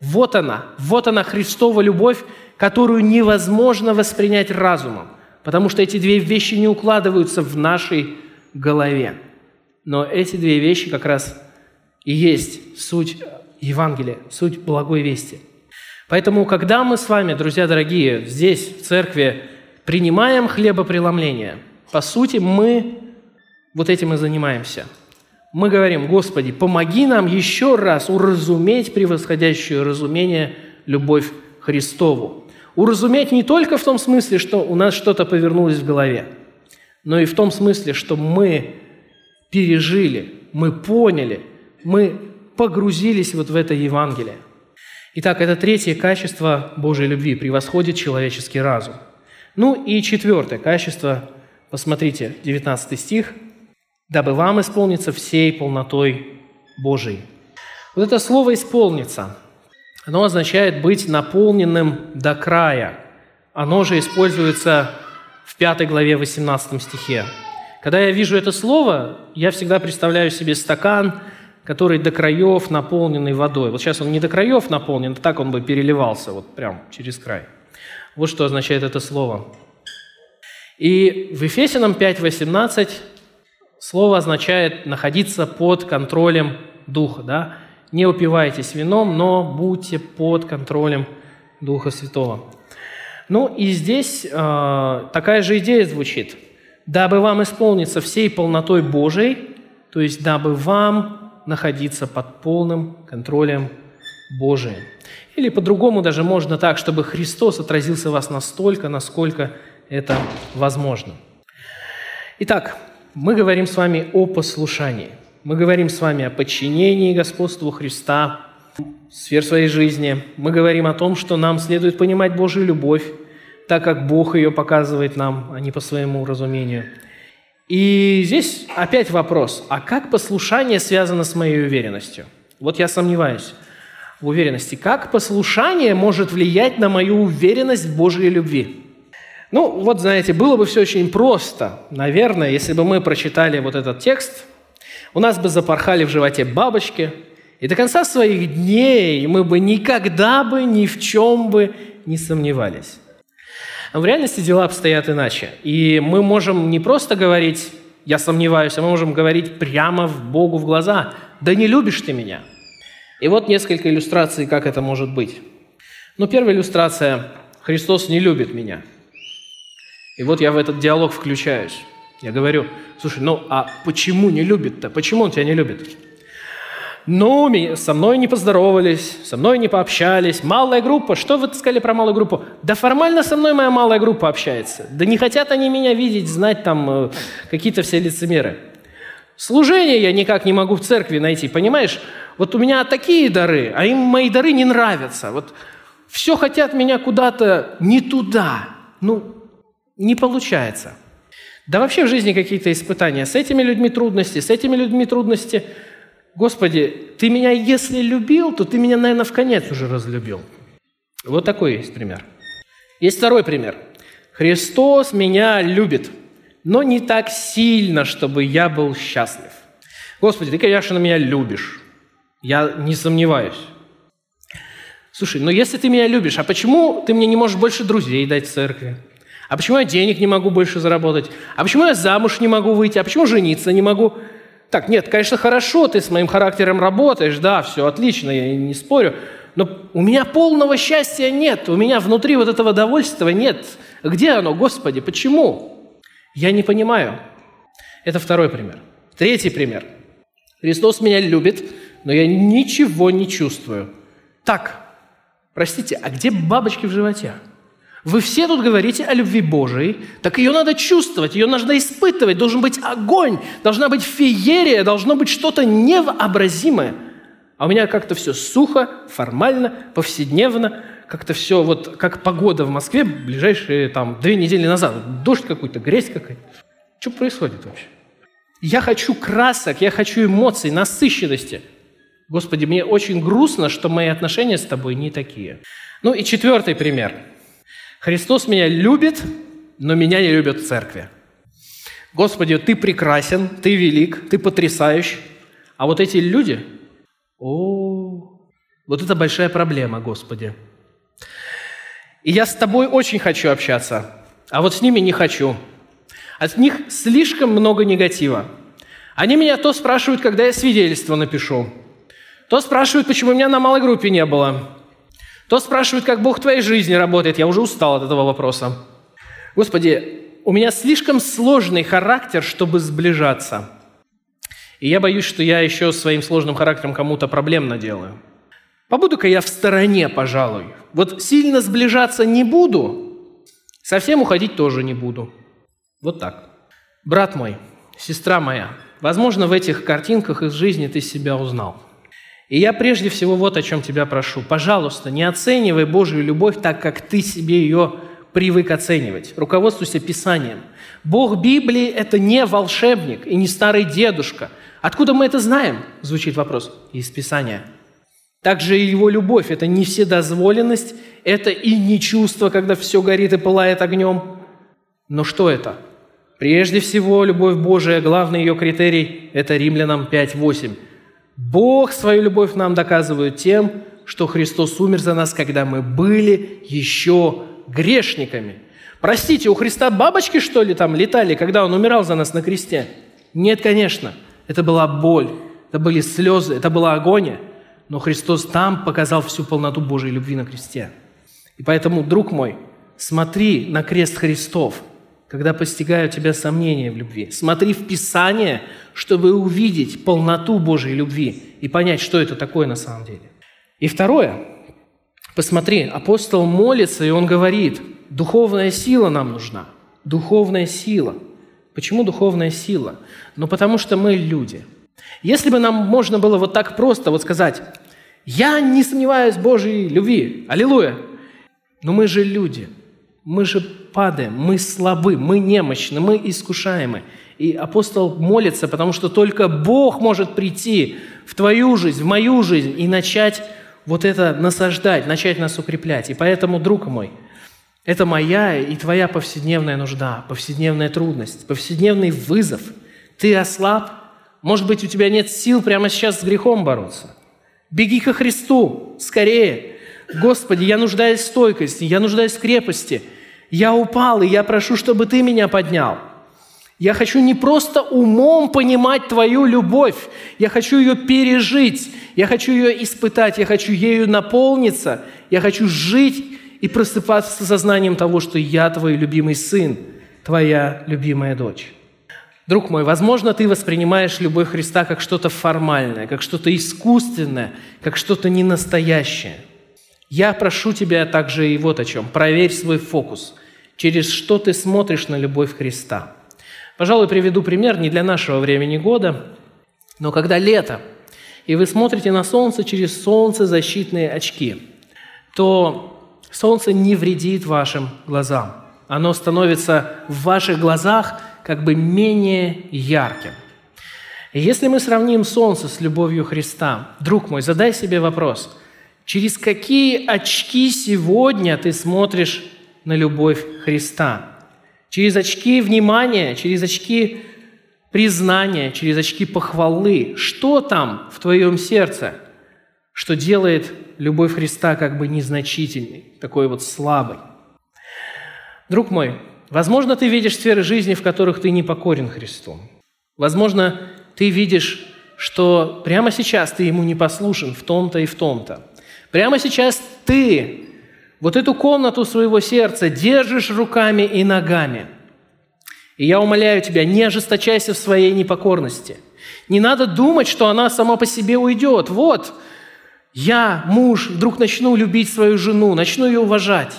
Вот она, вот она Христова любовь, которую невозможно воспринять разумом, потому что эти две вещи не укладываются в нашей голове. Но эти две вещи как раз и есть суть Евангелия, суть благой вести. Поэтому, когда мы с вами, друзья дорогие, здесь, в церкви, принимаем хлебопреломление. По сути, мы вот этим и занимаемся. Мы говорим, Господи, помоги нам еще раз уразуметь превосходящее разумение любовь Христову. Уразуметь не только в том смысле, что у нас что-то повернулось в голове, но и в том смысле, что мы пережили, мы поняли, мы погрузились вот в это Евангелие. Итак, это третье качество Божьей любви – превосходит человеческий разум – ну и четвертое качество, посмотрите, 19 стих, «Дабы вам исполниться всей полнотой Божией». Вот это слово «исполниться», оно означает быть наполненным до края. Оно же используется в 5 главе 18 стихе. Когда я вижу это слово, я всегда представляю себе стакан, который до краев наполненный водой. Вот сейчас он не до краев наполнен, так он бы переливался вот прям через край – вот что означает это слово. И в Ефесянам 5.18 слово означает находиться под контролем Духа, да? Не упивайтесь вином, но будьте под контролем Духа Святого. Ну и здесь э, такая же идея звучит. Дабы вам исполниться всей полнотой Божией, то есть дабы вам находиться под полным контролем Божиим. Или по-другому даже можно так, чтобы Христос отразился в вас настолько, насколько это возможно. Итак, мы говорим с вами о послушании. Мы говорим с вами о подчинении господству Христа сфер своей жизни. Мы говорим о том, что нам следует понимать Божью любовь, так как Бог ее показывает нам, а не по своему разумению. И здесь опять вопрос, а как послушание связано с моей уверенностью? Вот я сомневаюсь в уверенности. Как послушание может влиять на мою уверенность в Божьей любви? Ну, вот знаете, было бы все очень просто, наверное, если бы мы прочитали вот этот текст, у нас бы запорхали в животе бабочки, и до конца своих дней мы бы никогда бы ни в чем бы не сомневались. Но в реальности дела обстоят иначе. И мы можем не просто говорить «я сомневаюсь», а мы можем говорить прямо в Богу в глаза «да не любишь ты меня». И вот несколько иллюстраций, как это может быть. Ну, первая иллюстрация – Христос не любит меня – и вот я в этот диалог включаюсь. Я говорю, слушай, ну а почему не любит-то? Почему он тебя не любит? Ну, со мной не поздоровались, со мной не пообщались. Малая группа. Что вы сказали про малую группу? Да формально со мной моя малая группа общается. Да не хотят они меня видеть, знать там э, какие-то все лицемеры. Служение я никак не могу в церкви найти, понимаешь? Вот у меня такие дары, а им мои дары не нравятся. Вот все хотят меня куда-то не туда. Ну, не получается. Да вообще в жизни какие-то испытания. С этими людьми трудности, с этими людьми трудности. Господи, ты меня если любил, то ты меня, наверное, в конец уже разлюбил. Вот такой есть пример. Есть второй пример. Христос меня любит, но не так сильно, чтобы я был счастлив. Господи, ты, конечно, меня любишь. Я не сомневаюсь. Слушай, но если ты меня любишь, а почему ты мне не можешь больше друзей дать в церкви? А почему я денег не могу больше заработать? А почему я замуж не могу выйти? А почему жениться не могу? Так, нет, конечно, хорошо, ты с моим характером работаешь, да, все отлично, я не спорю. Но у меня полного счастья нет, у меня внутри вот этого довольства нет. Где оно, Господи, почему? Я не понимаю. Это второй пример. Третий пример. Христос меня любит, но я ничего не чувствую. Так, простите, а где бабочки в животе? Вы все тут говорите о любви Божией, так ее надо чувствовать, ее нужно испытывать, должен быть огонь, должна быть феерия, должно быть что-то невообразимое. А у меня как-то все сухо, формально, повседневно, как-то все вот как погода в Москве ближайшие там две недели назад. Дождь какой-то, грязь какая-то. Что происходит вообще? Я хочу красок, я хочу эмоций, насыщенности. Господи, мне очень грустно, что мои отношения с тобой не такие. Ну и четвертый пример – Христос меня любит, но меня не любят в церкви. Господи, Ты прекрасен, Ты велик, Ты потрясающий. А вот эти люди, о, вот это большая проблема, Господи. И я с Тобой очень хочу общаться, а вот с ними не хочу. От них слишком много негатива. Они меня то спрашивают, когда я свидетельство напишу, то спрашивают, почему меня на малой группе не было, то спрашивает, как Бог в твоей жизни работает. Я уже устал от этого вопроса. Господи, у меня слишком сложный характер, чтобы сближаться. И я боюсь, что я еще своим сложным характером кому-то проблем наделаю. Побуду-ка я в стороне, пожалуй. Вот сильно сближаться не буду, совсем уходить тоже не буду. Вот так. Брат мой, сестра моя, возможно, в этих картинках из жизни ты себя узнал – и я прежде всего вот о чем тебя прошу. Пожалуйста, не оценивай Божью любовь так, как ты себе ее привык оценивать. Руководствуйся Писанием. Бог Библии – это не волшебник и не старый дедушка. Откуда мы это знаем? Звучит вопрос. Из Писания. Также и его любовь – это не вседозволенность, это и не чувство, когда все горит и пылает огнем. Но что это? Прежде всего, любовь Божия, главный ее критерий – это Римлянам 5.8 – Бог свою любовь нам доказывает тем, что Христос умер за нас, когда мы были еще грешниками. Простите, у Христа бабочки, что ли, там летали, когда Он умирал за нас на кресте? Нет, конечно. Это была боль, это были слезы, это была агония, но Христос там показал всю полноту Божьей любви на кресте. И поэтому, друг мой, смотри на крест Христов, когда постигают тебя сомнения в любви. Смотри в Писание, чтобы увидеть полноту Божьей любви и понять, что это такое на самом деле. И второе, посмотри, апостол молится, и он говорит, духовная сила нам нужна. Духовная сила. Почему духовная сила? Ну, потому что мы люди. Если бы нам можно было вот так просто вот сказать, я не сомневаюсь в Божьей любви, аллилуйя, но мы же люди, мы же падаем, мы слабы, мы немощны, мы искушаемы. И апостол молится, потому что только Бог может прийти в твою жизнь, в мою жизнь и начать вот это насаждать, начать нас укреплять. И поэтому, друг мой, это моя и твоя повседневная нужда, повседневная трудность, повседневный вызов. Ты ослаб, может быть, у тебя нет сил прямо сейчас с грехом бороться. Беги ко Христу, скорее. Господи, я нуждаюсь в стойкости, я нуждаюсь в крепости. Я упал, и я прошу, чтобы Ты меня поднял. Я хочу не просто умом понимать Твою любовь, я хочу ее пережить, я хочу ее испытать, я хочу ею наполниться, я хочу жить и просыпаться сознанием того, что я Твой любимый сын, Твоя любимая дочь. Друг мой, возможно, ты воспринимаешь любовь Христа как что-то формальное, как что-то искусственное, как что-то ненастоящее. Я прошу тебя также и вот о чем. Проверь свой фокус. Через что ты смотришь на любовь Христа – Пожалуй, приведу пример не для нашего времени года, но когда лето, и вы смотрите на солнце через солнцезащитные очки, то солнце не вредит вашим глазам. Оно становится в ваших глазах как бы менее ярким. Если мы сравним солнце с любовью Христа, друг мой, задай себе вопрос, через какие очки сегодня ты смотришь на любовь Христа? через очки внимания, через очки признания, через очки похвалы. Что там в твоем сердце, что делает любовь Христа как бы незначительной, такой вот слабой? Друг мой, возможно, ты видишь сферы жизни, в которых ты не покорен Христу. Возможно, ты видишь, что прямо сейчас ты Ему не послушен в том-то и в том-то. Прямо сейчас ты вот эту комнату своего сердца держишь руками и ногами. И я умоляю тебя, не ожесточайся в своей непокорности. Не надо думать, что она сама по себе уйдет. Вот, я, муж, вдруг начну любить свою жену, начну ее уважать.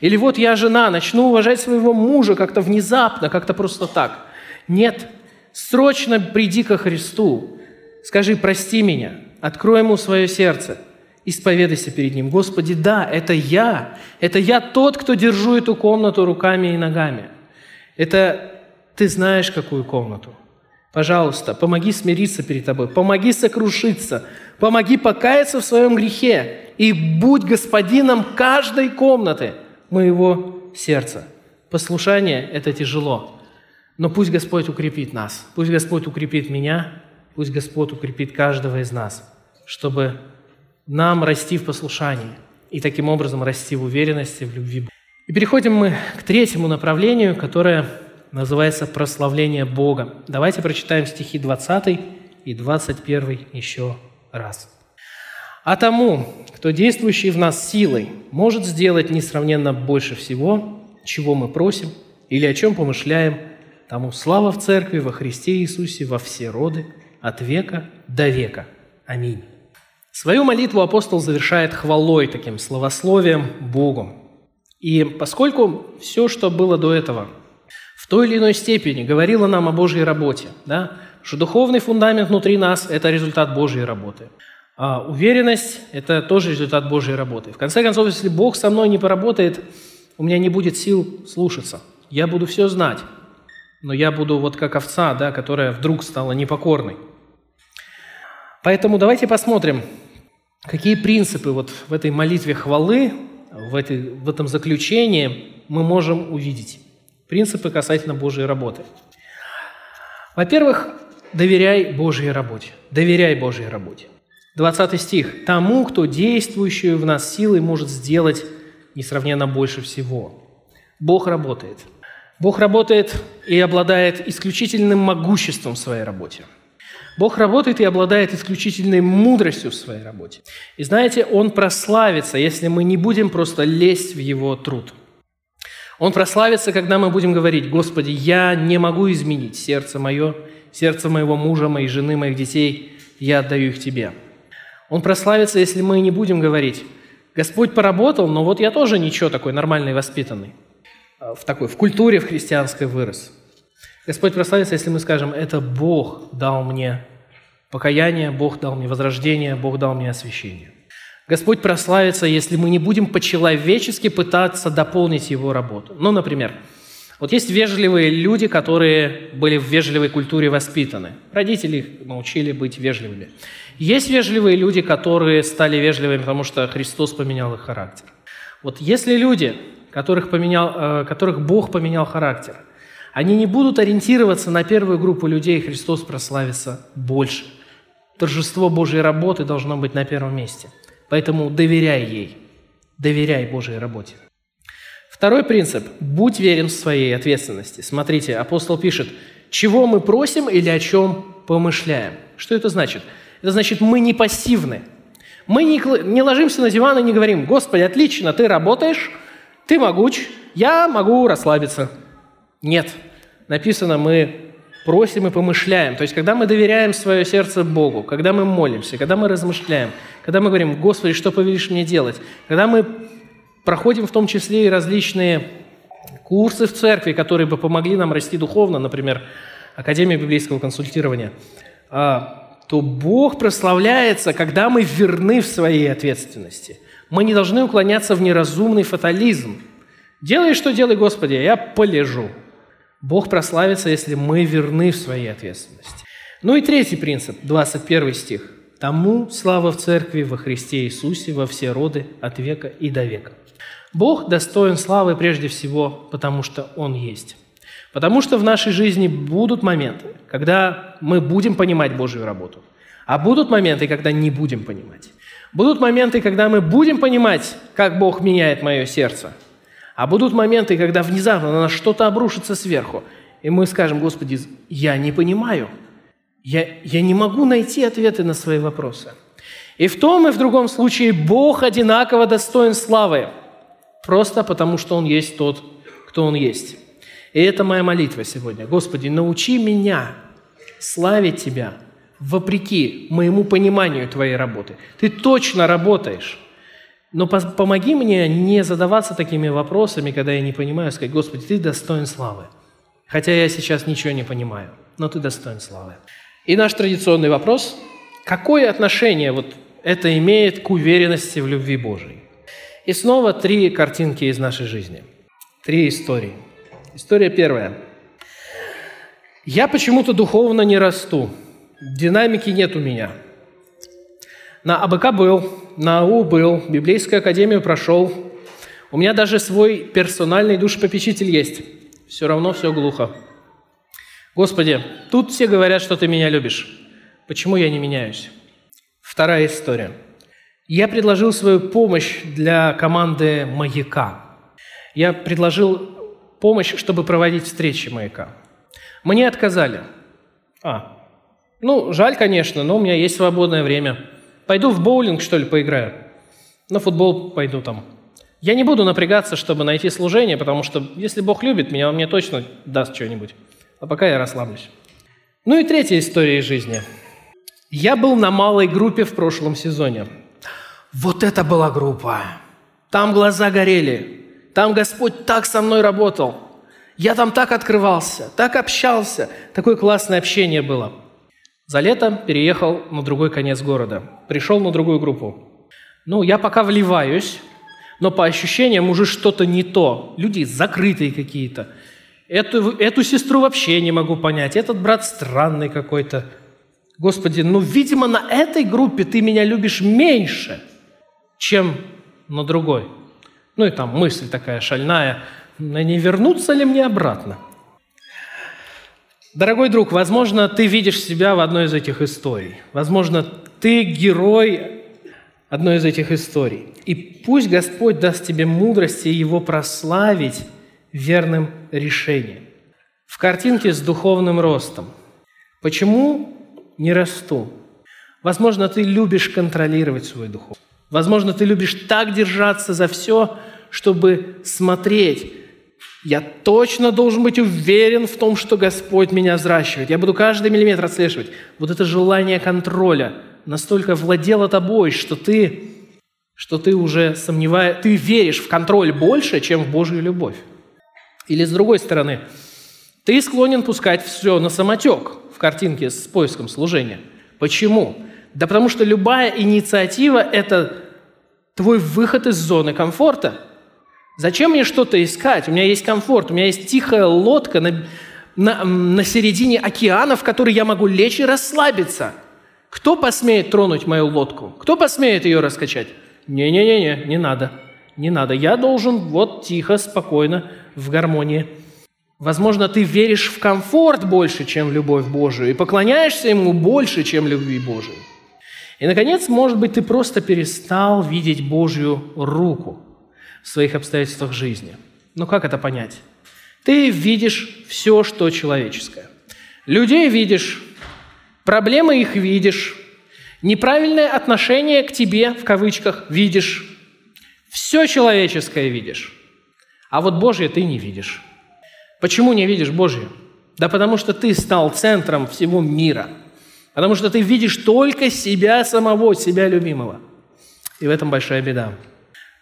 Или вот я жена, начну уважать своего мужа как-то внезапно, как-то просто так. Нет, срочно приди ко Христу. Скажи, прости меня, открой ему свое сердце – исповедайся перед Ним. Господи, да, это я. Это я тот, кто держу эту комнату руками и ногами. Это ты знаешь, какую комнату. Пожалуйста, помоги смириться перед Тобой, помоги сокрушиться, помоги покаяться в своем грехе и будь господином каждой комнаты моего сердца. Послушание – это тяжело, но пусть Господь укрепит нас, пусть Господь укрепит меня, пусть Господь укрепит каждого из нас, чтобы нам расти в послушании и таким образом расти в уверенности, в любви. И переходим мы к третьему направлению, которое называется «Прославление Бога». Давайте прочитаем стихи 20 и 21 еще раз. «А тому, кто действующий в нас силой, может сделать несравненно больше всего, чего мы просим или о чем помышляем, тому слава в Церкви во Христе Иисусе во все роды, от века до века. Аминь». Свою молитву апостол завершает хвалой, таким словословием Богу. И поскольку все, что было до этого, в той или иной степени говорило нам о Божьей работе, да, что духовный фундамент внутри нас – это результат Божьей работы. А уверенность – это тоже результат Божьей работы. В конце концов, если Бог со мной не поработает, у меня не будет сил слушаться. Я буду все знать, но я буду вот как овца, да, которая вдруг стала непокорной. Поэтому давайте посмотрим, Какие принципы вот в этой молитве хвалы, в, этой, в этом заключении мы можем увидеть? Принципы касательно Божьей работы. Во-первых, доверяй Божьей работе. Доверяй Божьей работе. 20 стих. «Тому, кто действующую в нас силой может сделать несравненно больше всего». Бог работает. Бог работает и обладает исключительным могуществом в своей работе. Бог работает и обладает исключительной мудростью в своей работе. И знаете, Он прославится, если мы не будем просто лезть в Его труд. Он прославится, когда мы будем говорить, «Господи, я не могу изменить сердце мое, сердце моего мужа, моей жены, моих детей, я отдаю их Тебе». Он прославится, если мы не будем говорить, «Господь поработал, но вот я тоже ничего такой нормальный, воспитанный, в такой, в культуре в христианской вырос». Господь прославится, если мы скажем, это Бог дал мне покаяние, Бог дал мне возрождение, Бог дал мне освящение. Господь прославится, если мы не будем по-человечески пытаться дополнить Его работу. Ну, например, вот есть вежливые люди, которые были в вежливой культуре воспитаны. Родители их научили быть вежливыми. Есть вежливые люди, которые стали вежливыми, потому что Христос поменял их характер. Вот если люди, которых, поменял, э, которых Бог поменял характер – они не будут ориентироваться на первую группу людей, Христос прославится больше. Торжество Божьей работы должно быть на первом месте. Поэтому доверяй ей, доверяй Божьей работе. Второй принцип – будь верен в своей ответственности. Смотрите, апостол пишет, чего мы просим или о чем помышляем. Что это значит? Это значит, мы не пассивны. Мы не, не ложимся на диван и не говорим, Господи, отлично, ты работаешь, ты могуч, я могу расслабиться. Нет. Написано, мы просим и помышляем. То есть, когда мы доверяем свое сердце Богу, когда мы молимся, когда мы размышляем, когда мы говорим, Господи, что повелишь мне делать, когда мы проходим в том числе и различные курсы в церкви, которые бы помогли нам расти духовно, например, Академия библейского консультирования, а, то Бог прославляется, когда мы верны в своей ответственности. Мы не должны уклоняться в неразумный фатализм. Делай, что делай, Господи, я полежу. Бог прославится, если мы верны в своей ответственности. Ну и третий принцип, 21 стих. «Тому слава в Церкви во Христе Иисусе во все роды от века и до века». Бог достоин славы прежде всего, потому что Он есть. Потому что в нашей жизни будут моменты, когда мы будем понимать Божью работу, а будут моменты, когда не будем понимать. Будут моменты, когда мы будем понимать, как Бог меняет мое сердце – а будут моменты, когда внезапно на нас что-то обрушится сверху, и мы скажем, Господи, я не понимаю, я, я не могу найти ответы на свои вопросы. И в том и в другом случае Бог одинаково достоин славы, просто потому что Он есть тот, кто Он есть. И это моя молитва сегодня. Господи, научи меня славить Тебя вопреки моему пониманию Твоей работы. Ты точно работаешь. Но помоги мне не задаваться такими вопросами, когда я не понимаю, сказать, Господи, Ты достоин славы. Хотя я сейчас ничего не понимаю, но Ты достоин славы. И наш традиционный вопрос – какое отношение вот это имеет к уверенности в любви Божией? И снова три картинки из нашей жизни. Три истории. История первая. Я почему-то духовно не расту. Динамики нет у меня – на АБК был, на АУ был, библейскую академию прошел. У меня даже свой персональный душ-попечитель есть. Все равно все глухо. Господи, тут все говорят, что ты меня любишь. Почему я не меняюсь? Вторая история. Я предложил свою помощь для команды «Маяка». Я предложил помощь, чтобы проводить встречи «Маяка». Мне отказали. А, ну, жаль, конечно, но у меня есть свободное время – Пойду в боулинг, что ли, поиграю. На футбол пойду там. Я не буду напрягаться, чтобы найти служение, потому что если Бог любит меня, Он мне точно даст что-нибудь. А пока я расслаблюсь. Ну и третья история из жизни. Я был на малой группе в прошлом сезоне. Вот это была группа. Там глаза горели. Там Господь так со мной работал. Я там так открывался, так общался. Такое классное общение было. За лето переехал на другой конец города. Пришел на другую группу. Ну, я пока вливаюсь, но по ощущениям уже что-то не то. Люди закрытые какие-то. Эту, эту сестру вообще не могу понять. Этот брат странный какой-то. Господи, ну, видимо, на этой группе ты меня любишь меньше, чем на другой. Ну и там мысль такая шальная, не вернуться ли мне обратно? Дорогой друг, возможно, ты видишь себя в одной из этих историй. Возможно, ты герой одной из этих историй. И пусть Господь даст тебе мудрости его прославить верным решением. В картинке с духовным ростом. Почему не расту. Возможно, ты любишь контролировать свой дух. Возможно, ты любишь так держаться за все, чтобы смотреть. Я точно должен быть уверен в том, что Господь меня взращивает. Я буду каждый миллиметр отслеживать. Вот это желание контроля настолько владело тобой, что ты, что ты уже сомневаешь, ты веришь в контроль больше, чем в Божью любовь. Или с другой стороны, ты склонен пускать все на самотек в картинке с поиском служения. Почему? Да потому что любая инициатива – это твой выход из зоны комфорта. Зачем мне что-то искать? У меня есть комфорт, у меня есть тихая лодка на, на, на середине океана, в которой я могу лечь и расслабиться. Кто посмеет тронуть мою лодку? Кто посмеет ее раскачать? Не-не-не, не надо. Не надо. Я должен вот тихо, спокойно, в гармонии. Возможно, ты веришь в комфорт больше, чем в любовь Божию, и поклоняешься Ему больше, чем любви Божией. И, наконец, может быть, ты просто перестал видеть Божью руку в своих обстоятельствах жизни. Ну как это понять? Ты видишь все, что человеческое. Людей видишь, проблемы их видишь, неправильное отношение к тебе, в кавычках, видишь. Все человеческое видишь. А вот Божье ты не видишь. Почему не видишь Божье? Да потому что ты стал центром всего мира – Потому что ты видишь только себя самого, себя любимого. И в этом большая беда.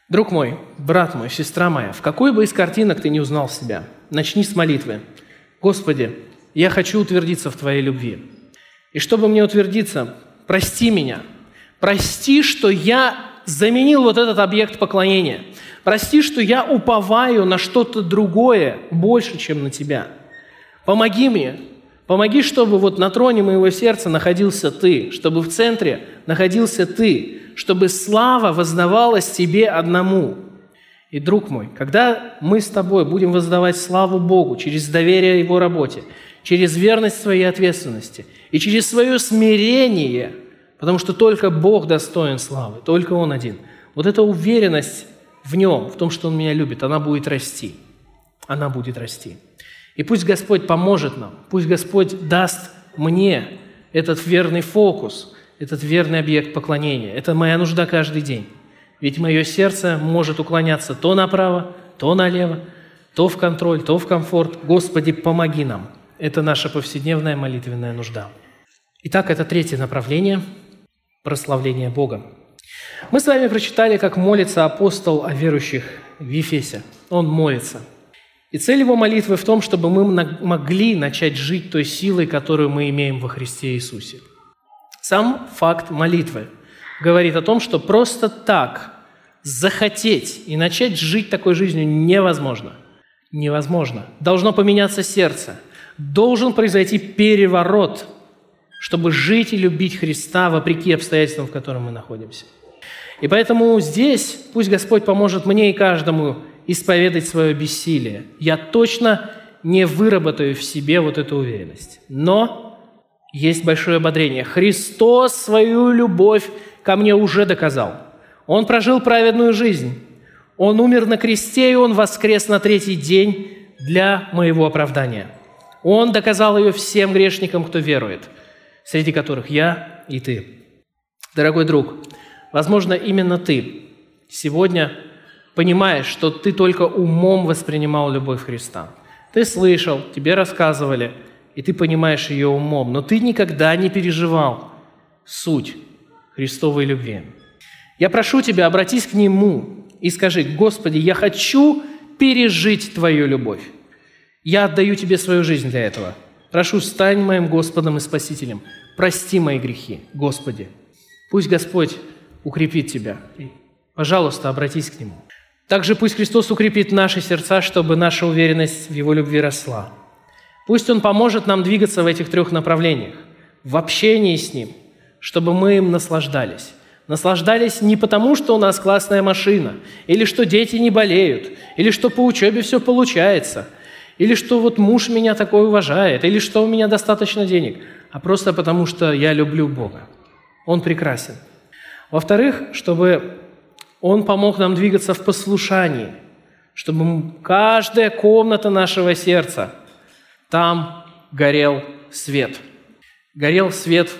Друг мой, брат мой, сестра моя, в какой бы из картинок ты не узнал себя, начни с молитвы. Господи, я хочу утвердиться в Твоей любви. И чтобы мне утвердиться, прости меня. Прости, что я заменил вот этот объект поклонения. Прости, что я уповаю на что-то другое больше, чем на Тебя. Помоги мне, Помоги, чтобы вот на троне моего сердца находился Ты, чтобы в центре находился Ты, чтобы слава воздавалась Тебе одному. И, друг мой, когда мы с тобой будем воздавать славу Богу через доверие Его работе, через верность своей ответственности и через свое смирение, потому что только Бог достоин славы, только Он один, вот эта уверенность в Нем, в том, что Он меня любит, она будет расти. Она будет расти. И пусть Господь поможет нам, пусть Господь даст мне этот верный фокус, этот верный объект поклонения. Это моя нужда каждый день. Ведь мое сердце может уклоняться то направо, то налево, то в контроль, то в комфорт. Господи, помоги нам. Это наша повседневная молитвенная нужда. Итак, это третье направление – прославление Бога. Мы с вами прочитали, как молится апостол о верующих в Ефесе. Он молится – и цель его молитвы в том, чтобы мы могли начать жить той силой, которую мы имеем во Христе Иисусе. Сам факт молитвы говорит о том, что просто так захотеть и начать жить такой жизнью невозможно. Невозможно. Должно поменяться сердце. Должен произойти переворот, чтобы жить и любить Христа вопреки обстоятельствам, в которых мы находимся. И поэтому здесь пусть Господь поможет мне и каждому исповедать свое бессилие. Я точно не выработаю в себе вот эту уверенность. Но есть большое ободрение. Христос свою любовь ко мне уже доказал. Он прожил праведную жизнь. Он умер на кресте, и Он воскрес на третий день для моего оправдания. Он доказал ее всем грешникам, кто верует, среди которых я и ты. Дорогой друг, возможно, именно ты сегодня понимаешь, что ты только умом воспринимал любовь Христа. Ты слышал, тебе рассказывали, и ты понимаешь ее умом, но ты никогда не переживал суть Христовой любви. Я прошу тебя, обратись к Нему и скажи, Господи, я хочу пережить Твою любовь. Я отдаю Тебе свою жизнь для этого. Прошу, стань моим Господом и Спасителем. Прости мои грехи, Господи. Пусть Господь укрепит тебя. Пожалуйста, обратись к Нему. Также пусть Христос укрепит наши сердца, чтобы наша уверенность в Его любви росла. Пусть Он поможет нам двигаться в этих трех направлениях, в общении с Ним, чтобы мы им наслаждались. Наслаждались не потому, что у нас классная машина, или что дети не болеют, или что по учебе все получается, или что вот муж меня такой уважает, или что у меня достаточно денег, а просто потому, что я люблю Бога. Он прекрасен. Во-вторых, чтобы он помог нам двигаться в послушании, чтобы каждая комната нашего сердца, там горел свет. горел свет.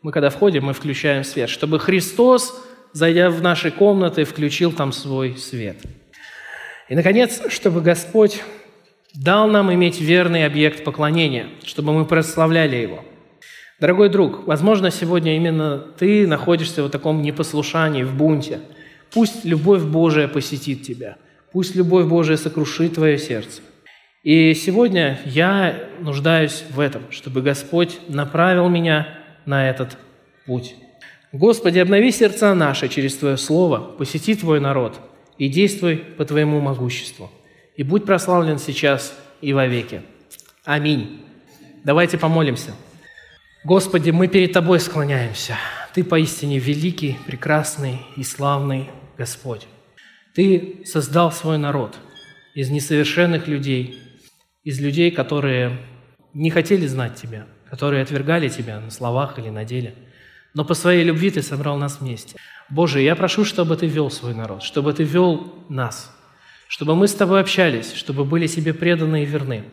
Мы когда входим, мы включаем свет, чтобы Христос, зайдя в наши комнаты, включил там свой свет. И, наконец, чтобы Господь дал нам иметь верный объект поклонения, чтобы мы прославляли Его. Дорогой друг, возможно, сегодня именно ты находишься в таком непослушании, в бунте. Пусть любовь Божия посетит тебя. Пусть любовь Божия сокрушит твое сердце. И сегодня я нуждаюсь в этом, чтобы Господь направил меня на этот путь. Господи, обнови сердца наши через Твое Слово, посети Твой народ и действуй по Твоему могуществу. И будь прославлен сейчас и вовеки. Аминь. Давайте помолимся. Господи, мы перед Тобой склоняемся. Ты поистине великий, прекрасный и славный Господь. Ты создал свой народ из несовершенных людей, из людей, которые не хотели знать Тебя, которые отвергали Тебя на словах или на деле. Но по своей любви Ты собрал нас вместе. Боже, я прошу, чтобы Ты вел свой народ, чтобы Ты вел нас, чтобы мы с Тобой общались, чтобы были себе преданы и верны.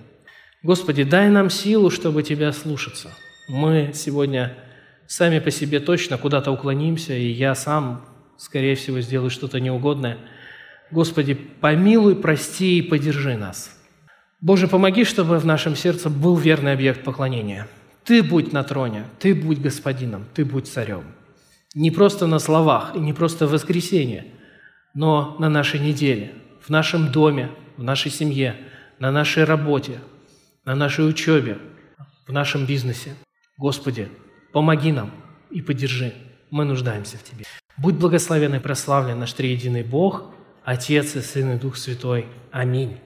Господи, дай нам силу, чтобы Тебя слушаться. Мы сегодня сами по себе точно куда-то уклонимся, и я сам, скорее всего, сделаю что-то неугодное. Господи, помилуй, прости и поддержи нас – Боже, помоги, чтобы в нашем сердце был верный объект поклонения. Ты будь на троне, Ты будь господином, Ты будь царем. Не просто на словах и не просто в воскресенье, но на нашей неделе, в нашем доме, в нашей семье, на нашей работе, на нашей учебе, в нашем бизнесе. Господи, помоги нам и поддержи. Мы нуждаемся в Тебе. Будь благословен и прославлен наш триединый Бог, Отец и Сын и Дух Святой. Аминь.